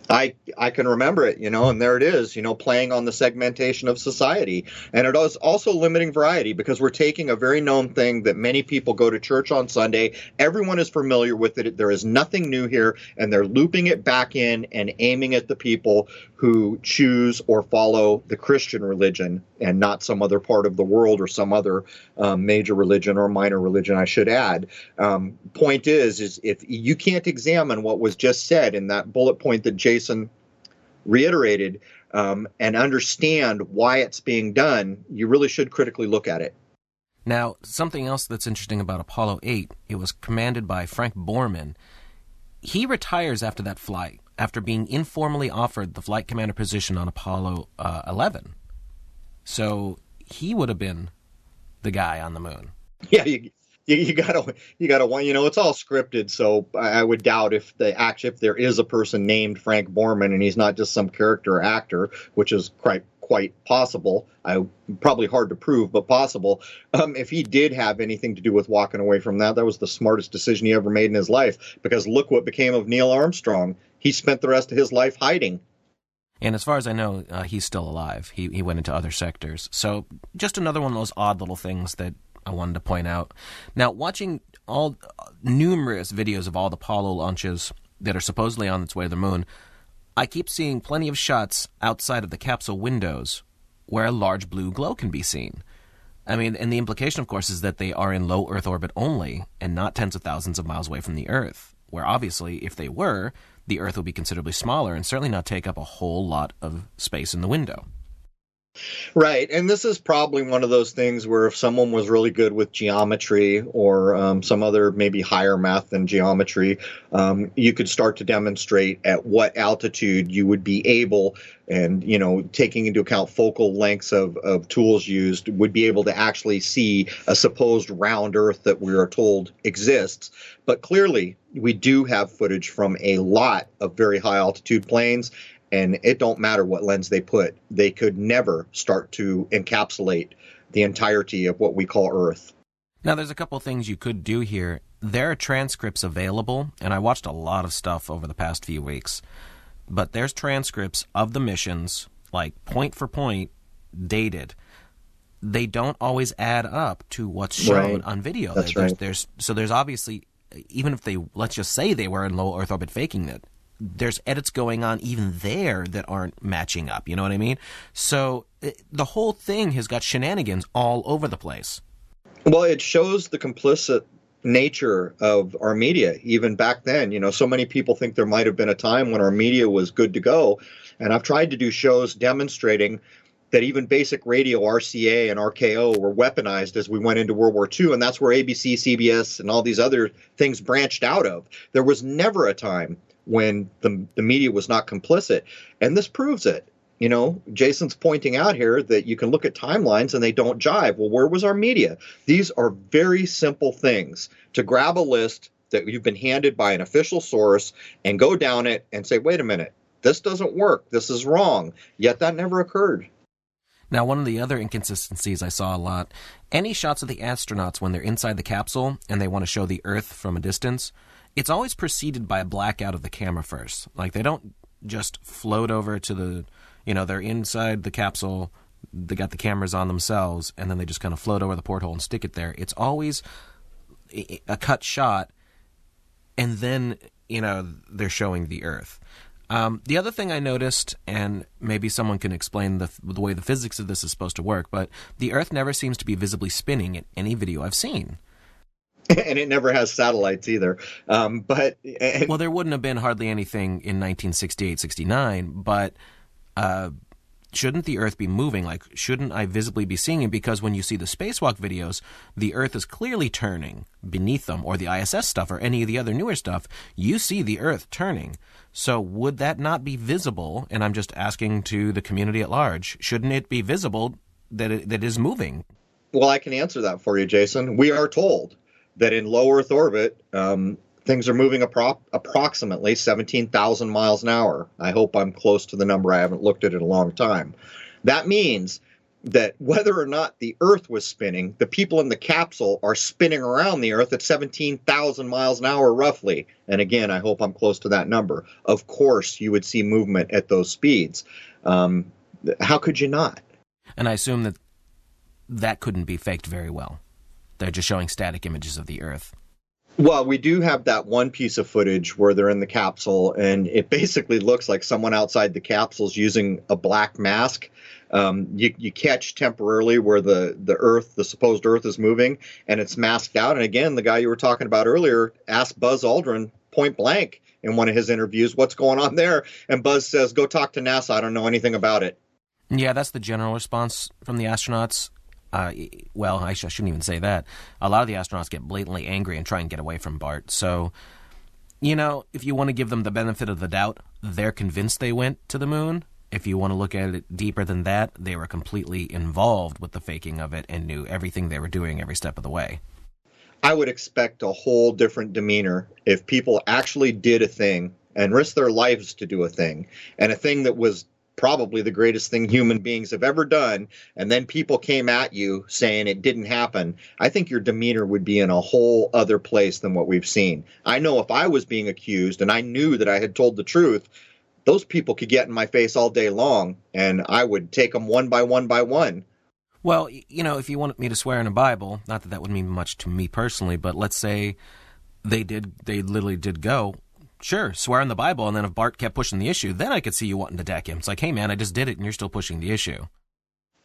I I can remember it, you know, and there it is, you know, playing on the segmentation of society. And it is also limiting variety because we're taking a very known thing that many people go to church on Sunday. Everyone is familiar with it. There is nothing new here, and they're looping it back in and aiming at the people who choose or follow the Christian religion and not some other part of the world or some other um, major religion or minor religion, I should add. Um, point is, is if you can't examine what was just said in that bullet point that Jason reiterated um, and understand why it's being done, you really should critically look at it. Now, something else that's interesting about Apollo 8, it was commanded by Frank Borman. He retires after that flight after being informally offered the flight commander position on Apollo uh, 11. So he would have been the guy on the moon. Yeah, you, you, you gotta you gotta you know it's all scripted so i would doubt if the actually if there is a person named frank borman and he's not just some character actor which is quite quite possible i probably hard to prove but possible um, if he did have anything to do with walking away from that that was the smartest decision he ever made in his life because look what became of neil armstrong he spent the rest of his life hiding and as far as I know, uh, he's still alive. He he went into other sectors. So just another one of those odd little things that I wanted to point out. Now, watching all uh, numerous videos of all the Apollo launches that are supposedly on its way to the moon, I keep seeing plenty of shots outside of the capsule windows where a large blue glow can be seen. I mean, and the implication, of course, is that they are in low Earth orbit only and not tens of thousands of miles away from the Earth, where obviously, if they were, the Earth would be considerably smaller and certainly not take up a whole lot of space in the window. Right. And this is probably one of those things where if someone was really good with geometry or um, some other maybe higher math than geometry, um, you could start to demonstrate at what altitude you would be able, and, you know, taking into account focal lengths of, of tools used, would be able to actually see a supposed round Earth that we are told exists. But clearly, we do have footage from a lot of very high altitude planes and it don't matter what lens they put they could never start to encapsulate the entirety of what we call earth now there's a couple things you could do here there are transcripts available and i watched a lot of stuff over the past few weeks but there's transcripts of the missions like point for point dated they don't always add up to what's shown right. on video That's there's, right. there's so there's obviously even if they let's just say they were in low earth orbit faking it there's edits going on even there that aren't matching up. You know what I mean? So it, the whole thing has got shenanigans all over the place. Well, it shows the complicit nature of our media even back then. You know, so many people think there might have been a time when our media was good to go. And I've tried to do shows demonstrating that even basic radio, RCA and RKO, were weaponized as we went into World War II. And that's where ABC, CBS, and all these other things branched out of. There was never a time when the, the media was not complicit. And this proves it. You know, Jason's pointing out here that you can look at timelines and they don't jive. Well, where was our media? These are very simple things to grab a list that you've been handed by an official source and go down it and say, wait a minute, this doesn't work. This is wrong. Yet that never occurred. Now, one of the other inconsistencies I saw a lot any shots of the astronauts when they're inside the capsule and they want to show the Earth from a distance, it's always preceded by a blackout of the camera first. Like they don't just float over to the, you know, they're inside the capsule, they got the cameras on themselves, and then they just kind of float over the porthole and stick it there. It's always a cut shot, and then, you know, they're showing the Earth. Um, the other thing I noticed, and maybe someone can explain the, the way the physics of this is supposed to work, but the Earth never seems to be visibly spinning in any video I've seen. and it never has satellites either. Um, but and, well, there wouldn't have been hardly anything in 1968, 69, but uh, shouldn't the Earth be moving? Like, shouldn't I visibly be seeing it? Because when you see the spacewalk videos, the Earth is clearly turning beneath them, or the ISS stuff, or any of the other newer stuff. You see the Earth turning. So would that not be visible? And I'm just asking to the community at large: shouldn't it be visible that it, that it is moving? Well, I can answer that for you, Jason. We are told that in low Earth orbit, um, things are moving appro- approximately 17,000 miles an hour. I hope I'm close to the number. I haven't looked at it in a long time. That means that whether or not the Earth was spinning, the people in the capsule are spinning around the Earth at 17,000 miles an hour roughly. And again, I hope I'm close to that number. Of course, you would see movement at those speeds. Um, how could you not? And I assume that that couldn't be faked very well. They're just showing static images of the Earth. Well, we do have that one piece of footage where they're in the capsule, and it basically looks like someone outside the capsule is using a black mask. Um, you, you catch temporarily where the, the Earth, the supposed Earth, is moving, and it's masked out. And again, the guy you were talking about earlier asked Buzz Aldrin point blank in one of his interviews, "What's going on there?" And Buzz says, "Go talk to NASA. I don't know anything about it." Yeah, that's the general response from the astronauts. Uh, well, I, sh- I, shouldn't even say that. A lot of the astronauts get blatantly angry and try and get away from Bart. So, you know, if you want to give them the benefit of the doubt, they're convinced they went to the moon. If you want to look at it deeper than that, they were completely involved with the faking of it and knew everything they were doing every step of the way. I would expect a whole different demeanor if people actually did a thing and risked their lives to do a thing, and a thing that was probably the greatest thing human beings have ever done, and then people came at you saying it didn't happen, I think your demeanor would be in a whole other place than what we've seen. I know if I was being accused and I knew that I had told the truth, those people could get in my face all day long, and I would take them one by one by one. Well, you know, if you wanted me to swear in a Bible, not that that would mean much to me personally, but let's say they did, they literally did go. Sure, swear in the Bible, and then if Bart kept pushing the issue, then I could see you wanting to deck him. It's like, hey man, I just did it, and you're still pushing the issue.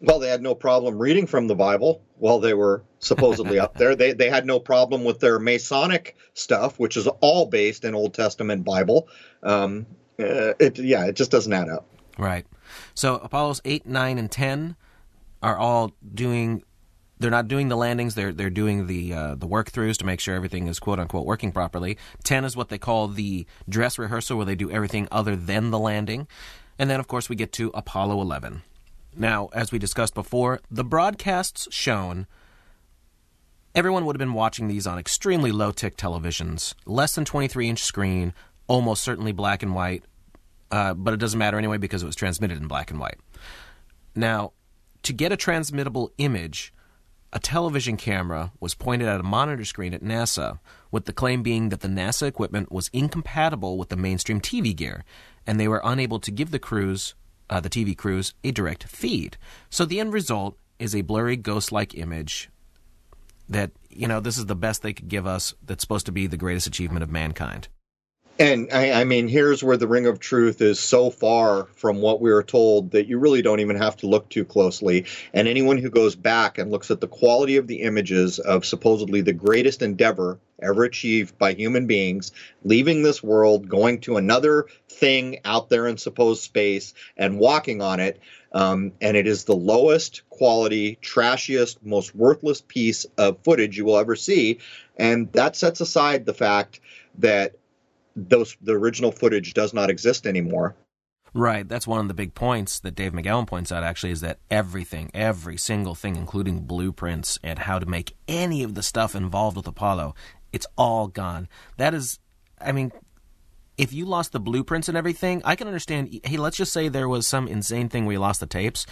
Well, they had no problem reading from the Bible while they were supposedly up there. They they had no problem with their Masonic stuff, which is all based in Old Testament Bible. Um, uh, it yeah, it just doesn't add up. Right. So Apollos eight, nine, and ten are all doing they're not doing the landings. They're they're doing the uh, the work throughs to make sure everything is quote unquote working properly. Ten is what they call the dress rehearsal, where they do everything other than the landing. And then, of course, we get to Apollo 11. Now, as we discussed before, the broadcasts shown, everyone would have been watching these on extremely low tick televisions, less than 23 inch screen, almost certainly black and white, uh, but it doesn't matter anyway because it was transmitted in black and white. Now, to get a transmittable image, a television camera was pointed at a monitor screen at NASA, with the claim being that the NASA equipment was incompatible with the mainstream TV gear, and they were unable to give the crews, uh, the TV crews, a direct feed. So the end result is a blurry, ghost like image that, you know, this is the best they could give us that's supposed to be the greatest achievement of mankind. And I, I, mean, here's where the ring of truth is so far from what we were told that you really don't even have to look too closely. And anyone who goes back and looks at the quality of the images of supposedly the greatest endeavor ever achieved by human beings, leaving this world, going to another thing out there in supposed space, and walking on it. Um, and it is the lowest quality, trashiest, most worthless piece of footage you will ever see. And that sets aside the fact that those the original footage does not exist anymore. Right. That's one of the big points that Dave McGowan points out, actually, is that everything, every single thing, including blueprints and how to make any of the stuff involved with Apollo, it's all gone. That is, I mean, if you lost the blueprints and everything, I can understand. Hey, let's just say there was some insane thing where you lost the tapes.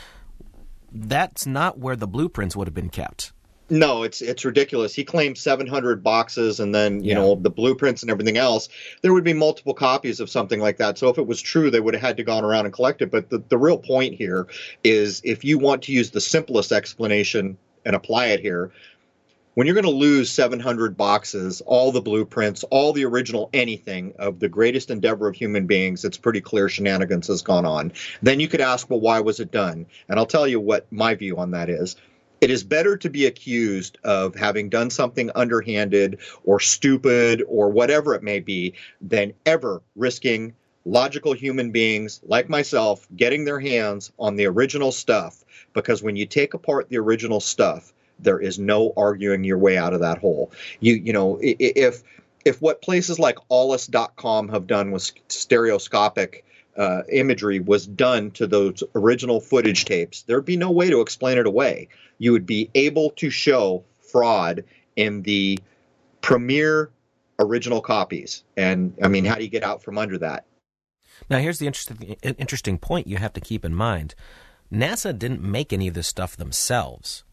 That's not where the blueprints would have been kept. No, it's it's ridiculous. He claimed 700 boxes and then, you yeah. know, the blueprints and everything else. There would be multiple copies of something like that. So if it was true, they would have had to gone around and collect it. But the, the real point here is if you want to use the simplest explanation and apply it here, when you're going to lose 700 boxes, all the blueprints, all the original anything of the greatest endeavor of human beings, it's pretty clear shenanigans has gone on. Then you could ask, well, why was it done? And I'll tell you what my view on that is it is better to be accused of having done something underhanded or stupid or whatever it may be than ever risking logical human beings like myself getting their hands on the original stuff because when you take apart the original stuff there is no arguing your way out of that hole. You you know if if what places like Aulis.com have done with stereoscopic uh, imagery was done to those original footage tapes, there'd be no way to explain it away. You would be able to show fraud in the premier original copies. And I mean, how do you get out from under that? Now, here's the interesting interesting point you have to keep in mind. NASA didn't make any of this stuff themselves.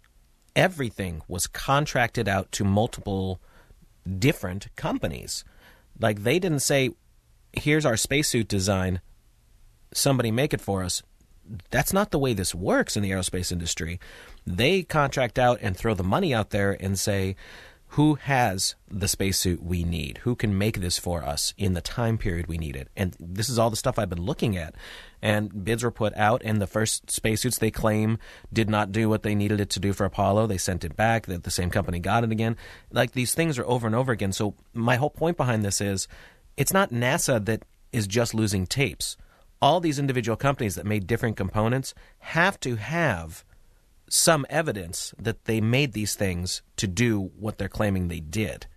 Everything was contracted out to multiple different companies. Like they didn't say, "Here's our spacesuit design somebody make it for us. That's not the way this works in the aerospace industry. They contract out and throw the money out there and say, who has the spacesuit we need? Who can make this for us in the time period we need it? And this is all the stuff I've been looking at. And bids were put out, and the first spacesuits they claim did not do what they needed it to do for Apollo. They sent it back. The, the same company got it again. Like these things are over and over again. So my whole point behind this is, it's not NASA that is just losing tapes all these individual companies that made different components have to have some evidence that they made these things to do what they're claiming they did.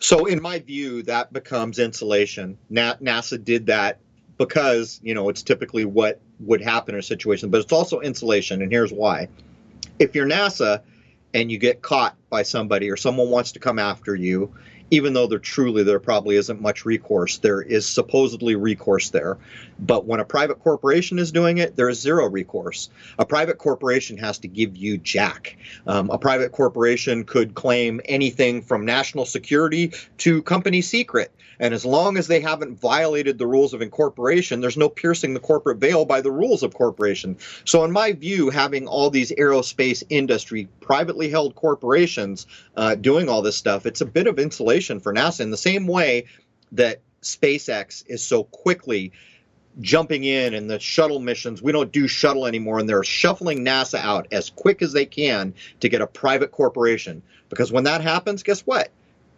So, in my view, that becomes insulation. NASA did that because, you know, it's typically what would happen in a situation, but it's also insulation. And here's why. If you're NASA, and you get caught by somebody or someone wants to come after you, even though there truly there probably isn't much recourse, there is supposedly recourse there. But when a private corporation is doing it, there is zero recourse. A private corporation has to give you jack. Um, a private corporation could claim anything from national security to company secret. And as long as they haven't violated the rules of incorporation, there's no piercing the corporate veil by the rules of corporation. So, in my view, having all these aerospace industry privately held corporations uh, doing all this stuff, it's a bit of insulation for NASA in the same way that SpaceX is so quickly jumping in and the shuttle missions. We don't do shuttle anymore, and they're shuffling NASA out as quick as they can to get a private corporation. Because when that happens, guess what?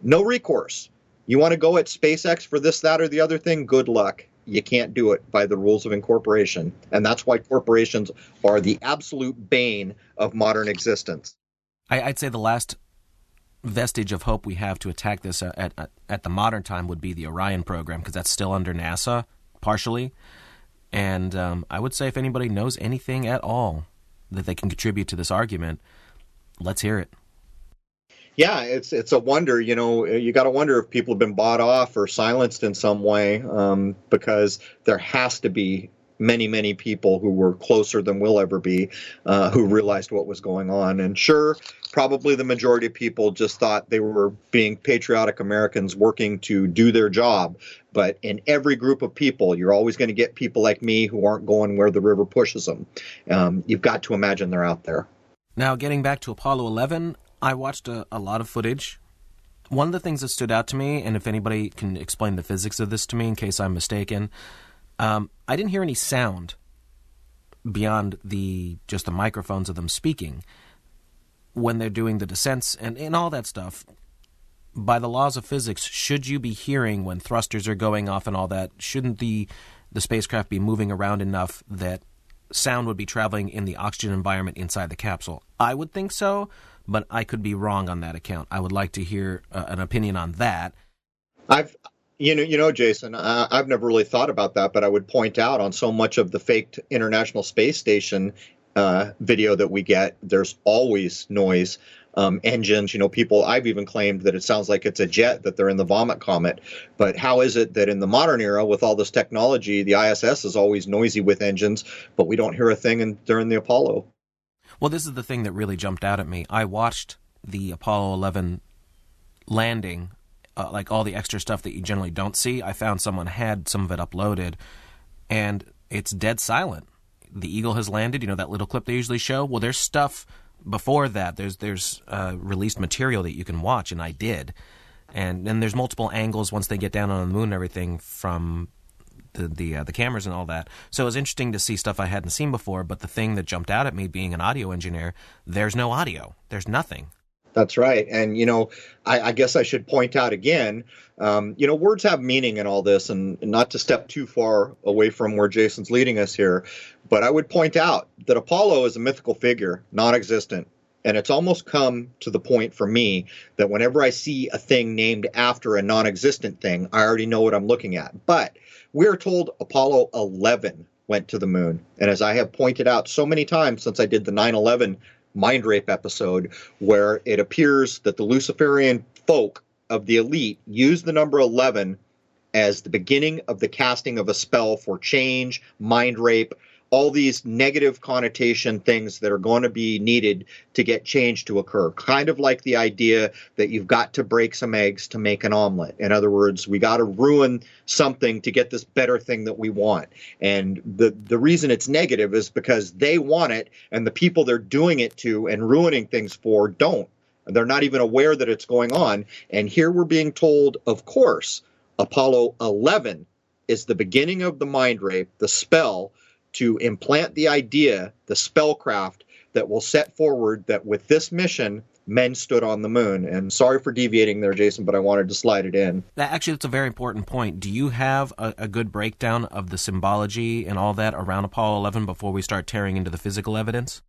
No recourse. You want to go at SpaceX for this, that, or the other thing? Good luck. You can't do it by the rules of incorporation. And that's why corporations are the absolute bane of modern existence. I, would say the last vestige of hope we have to attack this at, at, at the modern time would be the Orion program, because that's still under NASA, partially. And um, I would say if anybody knows anything at all that they can contribute to this argument, let's hear it yeah, it's it's a wonder. You know, you got to wonder if people have been bought off or silenced in some way, um, because there has to be many many people who were closer than we'll ever be, uh, who realized what was going on. And sure, probably the majority of people just thought they were being patriotic Americans working to do their job. But in every group of people, you're always going to get people like me who aren't going where the river pushes them. Um, you've got to imagine they're out there. Now, getting back to Apollo 11, I watched a, a lot of footage. One of the things that stood out to me, and if anybody can explain the physics of this to me in case I'm mistaken, um, I didn't hear any sound beyond the just the microphones of them speaking when they're doing the descents and, and all that stuff. By the laws of physics, should you be hearing when thrusters are going off and all that? Shouldn't the the spacecraft be moving around enough that sound would be traveling in the oxygen environment inside the capsule? I would think so, but I could be wrong on that account. I would like to hear uh, an opinion on that. I've you know, you know, Jason, uh, I've never really thought about that, but I would point out on so much of the faked International Space Station uh, video that we get, there's always noise. Um, engines, you know, people, I've even claimed that it sounds like it's a jet, that they're in the Vomit Comet. But how is it that in the modern era, with all this technology, the ISS is always noisy with engines, but we don't hear a thing in, during the Apollo? Well, this is the thing that really jumped out at me. I watched the Apollo 11 landing, uh, like all the extra stuff that you generally don't see. I found someone had some of it uploaded, and it's dead silent. The Eagle has landed. You know that little clip they usually show. Well, there's stuff before that. There's there's uh, released material that you can watch, and I did. And then there's multiple angles once they get down on the moon and everything from the the uh, the cameras and all that. So it was interesting to see stuff I hadn't seen before. But the thing that jumped out at me, being an audio engineer, there's no audio. There's nothing. That's right. And, you know, I, I guess I should point out again, um, you know, words have meaning in all this, and, not to step too far away from where Jason's leading us here, but I would point out that Apollo is a mythical figure, non existent. And it's almost come to the point for me that whenever I see a thing named after a non existent thing, I already know what I'm looking at. But we are told Apollo 11 went to the moon. And as I have pointed out so many times since I did the 9 11 mind rape episode, where it appears that the Luciferian folk of the elite use the number 11 as the beginning of the casting of a spell for change, mind rape, all these negative connotation things that are going to be needed to get change to occur. Kind of like the idea that you've got to break some eggs to make an omelet. In other words, we got to ruin something to get this better thing that we want. And the the reason it's negative is because they want it and the people they're doing it to and ruining things for don't. They're not even aware that it's going on. And here we're being told, of course, Apollo 11 is the beginning of the mind rape, the spell to implant the idea, the spellcraft that will set forward that with this mission, men stood on the moon. And sorry for deviating there, Jason, but I wanted to slide it in. Actually, that's a very important point. Do you have a, a, good breakdown of the symbology and all that around Apollo 11 before we start tearing into the physical evidence?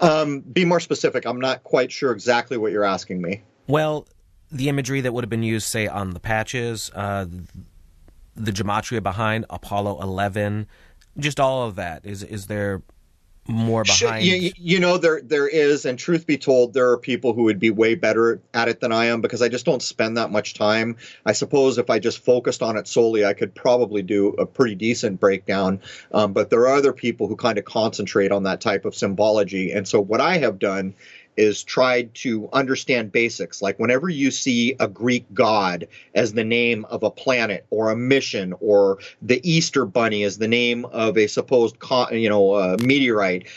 Um, be more specific. I'm not quite sure exactly what you're asking me. Well, the imagery that would have been used, say, on the patches, uh, the gematria behind Apollo 11, just all of that. Is is there more behind. You, you, know, there there is, and truth be told, there are people who would be way better at it than I am because I just don't spend that much time. I suppose if I just focused on it solely, I could probably do a pretty decent breakdown. Um, but there are other people who kind of concentrate on that type of symbology, and so what I have done is tried to understand basics. Like whenever you see a Greek god as the name of a planet or a mission, or the Easter Bunny as the name of a supposed, you know, uh, meteorite.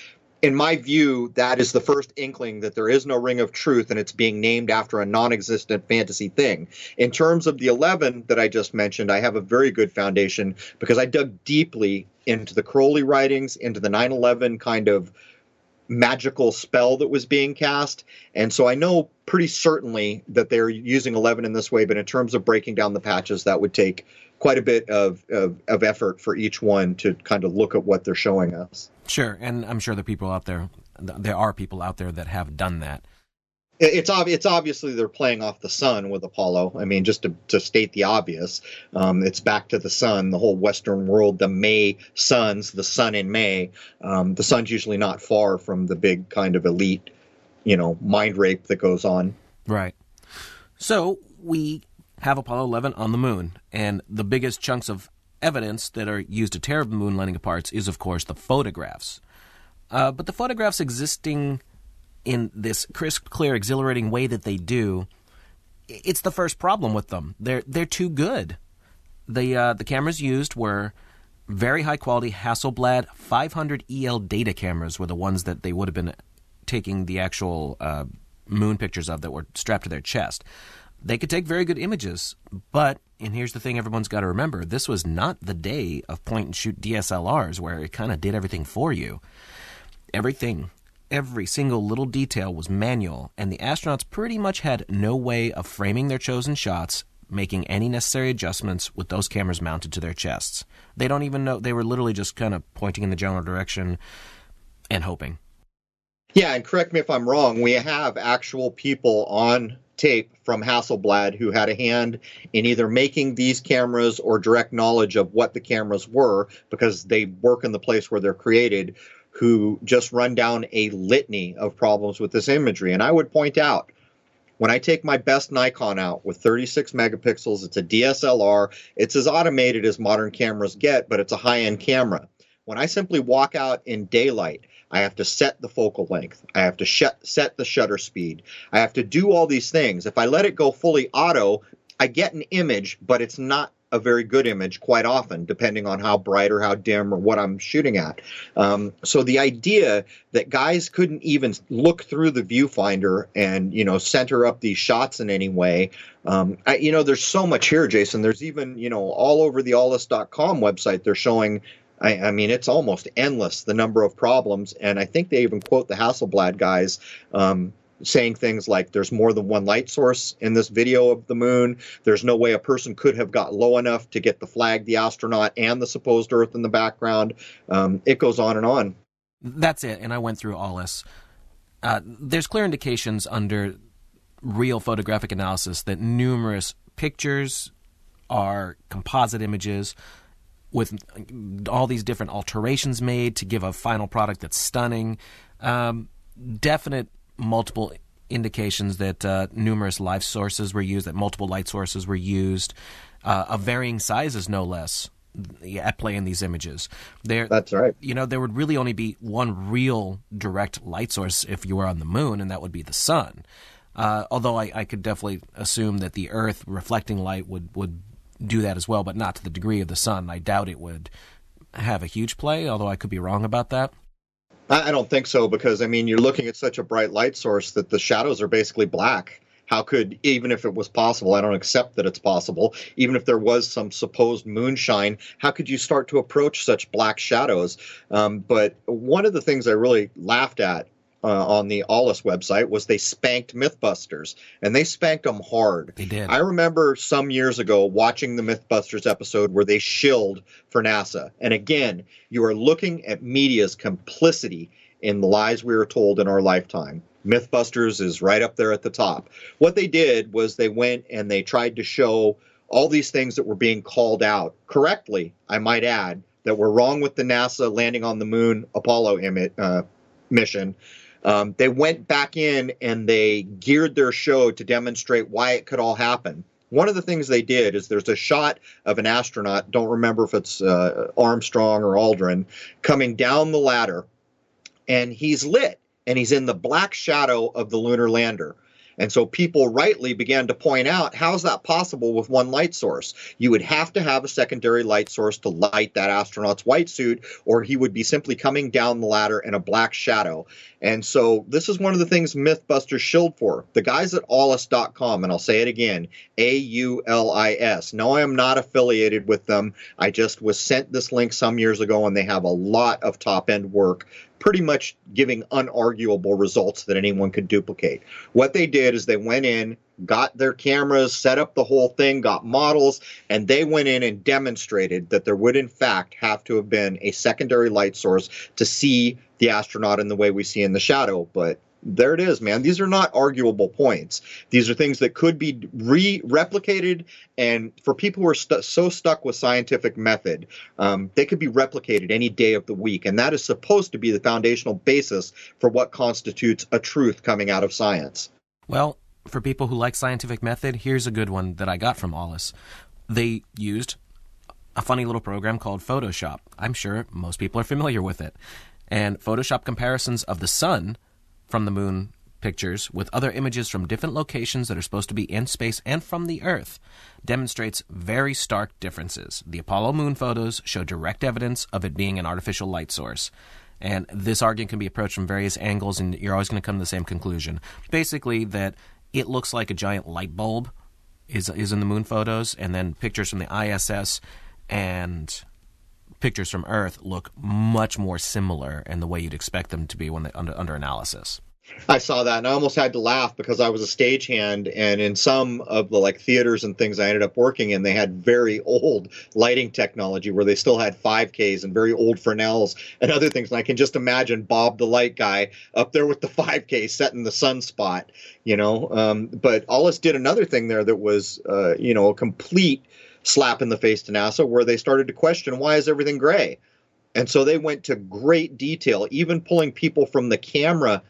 In my view, that is the first inkling that there is no ring of truth and it's being named after a non existent fantasy thing. In terms of the 11 that I just mentioned, I have a very good foundation because I dug deeply into the Crowley writings, into the 9 11 kind of magical spell that was being cast. And so I know pretty certainly that they're using 11 in this way, but in terms of breaking down the patches, that would take quite a bit of, of, of effort for each one to kind of look at what they're showing us. Sure. And I'm sure the people out there, there are people out there that have done that it's ob- it's obviously they're playing off the sun with Apollo. I mean, just to, to state the obvious, um, it's back to the sun, the whole Western world, the May suns, the sun in May. Um, the sun's usually not far from the big kind of elite, you know, mind rape that goes on. Right. So we have Apollo 11 on the moon, and the biggest chunks of evidence that are used to tear the moon landing apart is, of course, the photographs. Uh, but the photographs existing in this crisp, clear, exhilarating way that they do, it's the first problem with them. They're they're too good. The uh, the cameras used were very high quality Hasselblad 500 EL data cameras were the ones that they would have been taking the actual uh, moon pictures of that were strapped to their chest. They could take very good images, but and here's the thing everyone's got to remember: this was not the day of point and shoot DSLRs where it kind of did everything for you. Everything every single little detail was manual, and the astronauts pretty much had no way of framing their chosen shots, making any necessary adjustments with those cameras mounted to their chests. They don't even know, they were literally just kind of pointing in the general direction and hoping. Yeah, and correct me if I'm wrong, we have actual people on tape from Hasselblad who had a hand in either making these cameras or direct knowledge of what the cameras were because they work in the place where they're created who just run down a litany of problems with this imagery. And I would point out when I take my best Nikon out with 36 megapixels, it's a DSLR. It's as automated as modern cameras get, but it's a high end camera. When I simply walk out in daylight, I have to set the focal length. I have to sh- set the shutter speed. I have to do all these things. If I let it go fully auto, I get an image, but it's not a very good image quite often, depending on how bright or how dim or what I'm shooting at. Um, so the idea that guys couldn't even look through the viewfinder and you know center up these shots in any way, um, I, you know, there's so much here, Jason. There's even you know all over the Aulis.com website they're showing I, I, mean, it's almost endless the number of problems, and I think they even quote the Hasselblad guys um, saying things like there's more than one light source in this video of the moon. There's no way a person could have got low enough to get the flag, the astronaut, and the supposed Earth in the background. Um, it goes on and on. That's it. And I went through all this. Uh, there's clear indications under real photographic analysis that numerous pictures are composite images with all these different alterations made to give a final product that's stunning. Um, definite multiple indications that uh, numerous light sources were used, that multiple light sources were used, uh, of varying sizes, no less, at play in these images. There, That's right. You know, there would really only be one real direct light source if you were on the moon, and that would be the sun. Uh, although I, I, could definitely assume that the Earth reflecting light would, would do that as well, but not to the degree of the sun. I doubt it would have a huge play, although I could be wrong about that. I don't think so because I mean you're looking at such a bright light source that the shadows are basically black. How could even if it was possible, I don't accept that it's possible, even if there was some supposed moonshine, how could you start to approach such black shadows? Um, but one of the things I really laughed at uh, on the Aulis website was they spanked Mythbusters, and they spanked them hard. They did. I remember some years ago watching the Mythbusters episode where they shilled for NASA. And again, you are looking at media's complicity in the lies we were told in our lifetime. Mythbusters is right up there at the top. What they did was they went and they tried to show all these things that were being called out correctly, I might add, that were wrong with the NASA landing on the moon Apollo uh, mission. Um, they went back in and they geared their show to demonstrate why it could all happen. One of the things they did is there's a shot of an astronaut, don't remember if it's uh, Armstrong or Aldrin, coming down the ladder, and he's lit and he's in the black shadow of the lunar lander. And so people rightly began to point out how's that possible with one light source? You would have to have a secondary light source to light that astronaut's white suit, or he would be simply coming down the ladder in a black shadow. And so this is one of the things Mythbusters shield for. The guys at aulis.com, and I'll say it again, A U L I S. No, I am not affiliated with them. I just was sent this link some years ago, and they have a lot of top end work pretty much giving unarguable results that anyone could duplicate. What they did is they went in, got their cameras, set up the whole thing, got models, and they went in and demonstrated that there would, in fact, have to have been a secondary light source to see the astronaut in the way we see in the shadow. But there it is, man. These are not arguable points. These are things that could be re replicated. And for people who are so stuck with scientific method, um, they could be replicated any day of the week. And that is supposed to be the foundational basis for what constitutes a truth coming out of science. Well, for people who like scientific method, here's a good one that I got from Aulis. They used a funny little program called Photoshop. I'm sure most people are familiar with it. And Photoshop comparisons of the sun from the moon pictures with other images from different locations that are supposed to be in space and from the Earth demonstrates very stark differences. The Apollo moon photos show direct evidence of it being an artificial light source. And this argument can be approached from various angles, and you're always going to come to the same conclusion. Basically, that it looks like a giant light bulb is is in the moon photos, and then pictures from the ISS and pictures from Earth look much more similar in the way you'd expect them to be when they under, under analysis. I saw that and I almost had to laugh because I was a stagehand and in some of the like theaters and things I ended up working in, they had very old lighting technology where they still had 5Ks and very old Fresnels and other things. And I can just imagine Bob the light guy up there with the 5K setting the sunspot, you know. Um, but Aulis did another thing there that was, uh, you know, a complete slap in the face to NASA where they started to question why is everything gray? And so they went to great detail, even pulling people from the camera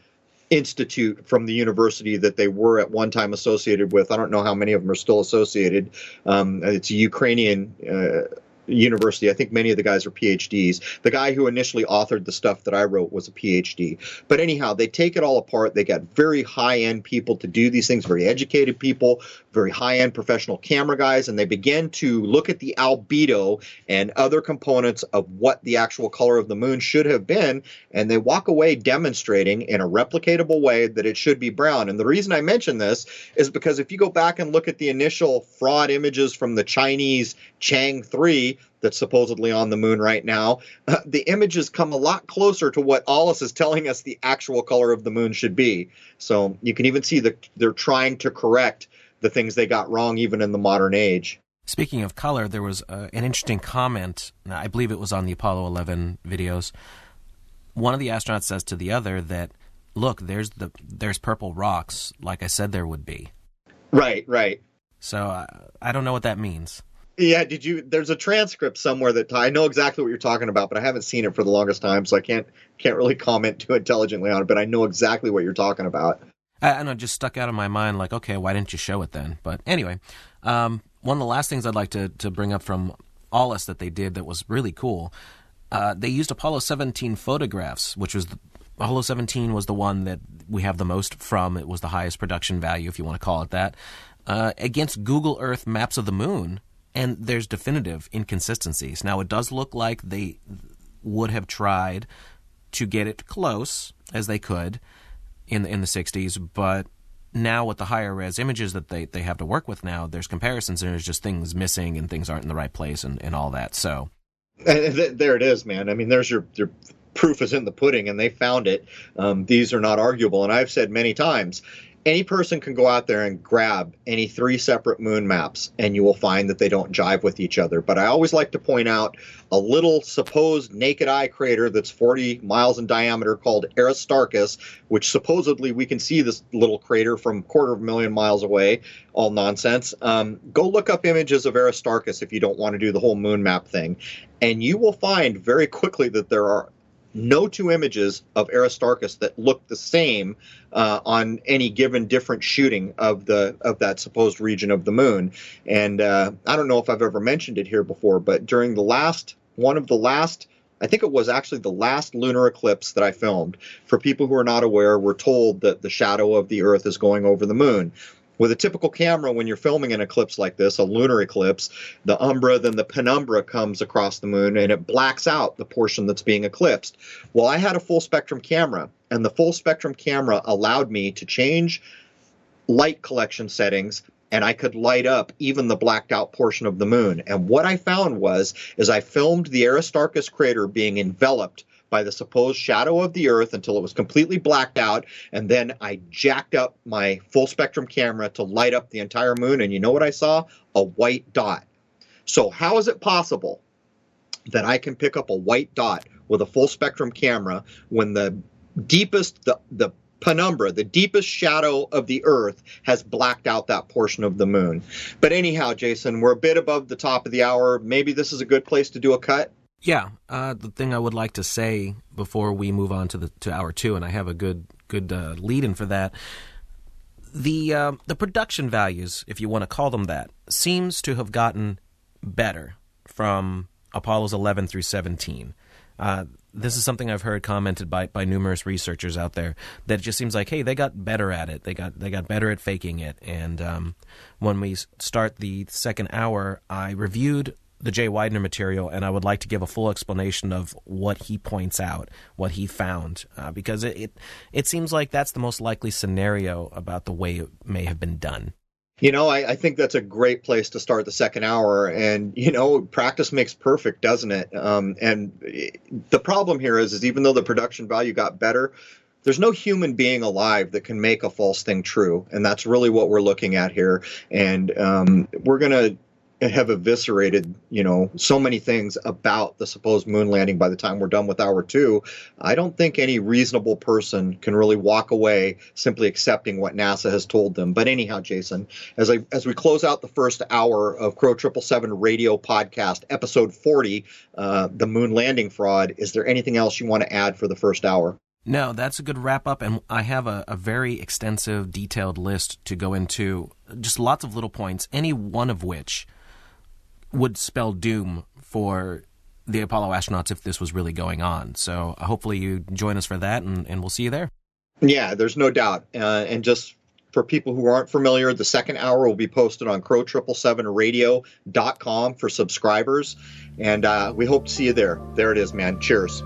institute from the university that they were at one time associated with. I don't know how many of them are still associated. Um, it's a Ukrainian uh, university. I think many of the guys are PhDs. The guy who initially authored the stuff that I wrote was a PhD. But anyhow, they take it all apart. They got very high end people to do these things, very educated people, very high end professional camera guys, and they begin to look at the albedo and other components of what the actual color of the moon should have been. And they walk away demonstrating in a replicatable way that it should be brown. And the reason I mention this is because if you go back and look at the initial fraud images from the Chinese Chang 3, that's supposedly on the moon right now, uh, the images come a lot closer to what Aulis is telling us the actual color of the moon should be. So you can even see that they're trying to correct the things they got wrong even in the modern age. Speaking of color, there was uh, an interesting comment. I believe it was on the Apollo 11 videos. One of the astronauts says to the other that, "Look, there's the there's purple rocks, like I said there would be." Right, right. So uh, I don't know what that means. Yeah, did you? There's a transcript somewhere that I know exactly what you're talking about, but I haven't seen it for the longest time, so I can't can't really comment too intelligently on it. But I know exactly what you're talking about. I, know, it just stuck out of my mind. Like, okay, why didn't you show it then? But anyway, um, one of the last things I'd like to to bring up from Aulis that they did that was really cool. Uh, they used Apollo 17 photographs, which was the, Apollo 17 was the one that we have the most from. It was the highest production value, if you want to call it that, uh, against Google Earth maps of the moon and there's definitive inconsistencies. Now, it does look like they would have tried to get it close as they could in the, in the 60s, but now with the higher res images that they, they have to work with now, there's comparisons and there's just things missing and things aren't in the right place and, and all that. So there it is, man. I mean, there's your your proof is in the pudding, and they found it. Um, these are not arguable, and I've said many times any person can go out there and grab any three separate moon maps and you will find that they don't jive with each other. But I always like to point out a little supposed naked eye crater that's 40 miles in diameter called Aristarchus, which supposedly we can see this little crater from quarter of a million miles away. All nonsense. Um, go look up images of Aristarchus if you don't want to do the whole moon map thing. And you will find very quickly that there are no two images of Aristarchus that look the same uh, on any given different shooting of the of that supposed region of the moon. And uh, I don't know if I've ever mentioned it here before, but during the last one of the last I think it was actually the last lunar eclipse that I filmed. For people who are not aware, we're told that the shadow of the Earth is going over the moon. With a typical camera, when you're filming an eclipse like this, a lunar eclipse, the umbra, then the penumbra comes across the moon and it blacks out the portion that's being eclipsed. Well, I had a full spectrum camera, and the full spectrum camera allowed me to change light collection settings and I could light up even the blacked out portion of the moon. And what I found was, is I filmed the Aristarchus crater being enveloped by the supposed shadow of the Earth until it was completely blacked out. And then I jacked up my full spectrum camera to light up the entire moon. And you know what I saw? A white dot. So, how is it possible that I can pick up a white dot with a full spectrum camera when the deepest, the, the penumbra, the deepest shadow of the earth, has blacked out that portion of the moon. But anyhow, Jason, we're a bit above the top of the hour. Maybe this is a good place to do a cut. Yeah, uh, the thing I would like to say before we move on to the to hour two, and I have a good good uh, lead in for that. The uh, the production values, if you want to call them that, seems to have gotten better from Apollo's 11 through 17. Uh, this is something I've heard commented by, by numerous researchers out there that it just seems like, hey, they got better at it. They got they got better at faking it. And um, when we start the second hour, I reviewed the Jay Weidner material, and I would like to give a full explanation of what he points out, what he found, uh, because it, it, it seems like that's the most likely scenario about the way it may have been done. You know, I, I, think that's a great place to start the second hour. And, you know, practice makes perfect, doesn't it? Um, and the problem here is, is even though the production value got better, there's no human being alive that can make a false thing true. And that's really what we're looking at here. And um, we're going to have eviscerated, you know, so many things about the supposed moon landing by the time we're done with hour two, I don't think any reasonable person can really walk away simply accepting what NASA has told them. But anyhow, Jason, as I as we close out the first hour of Crow Triple Seven Radio Podcast, episode forty, uh, the moon landing fraud, is there anything else you want to add for the first hour? No, that's a good wrap up, and I have a, a very extensive, detailed list to go into. Just lots of little points, any one of which would spell doom for the Apollo astronauts if this was really going on. So uh, hopefully you join us for that, and, and we'll see you there. Yeah, there's no doubt. Uh, and just for people who aren't familiar, the second hour will be posted on crow777radio.com for subscribers. And uh, we hope to see you there. There it is, man. Cheers.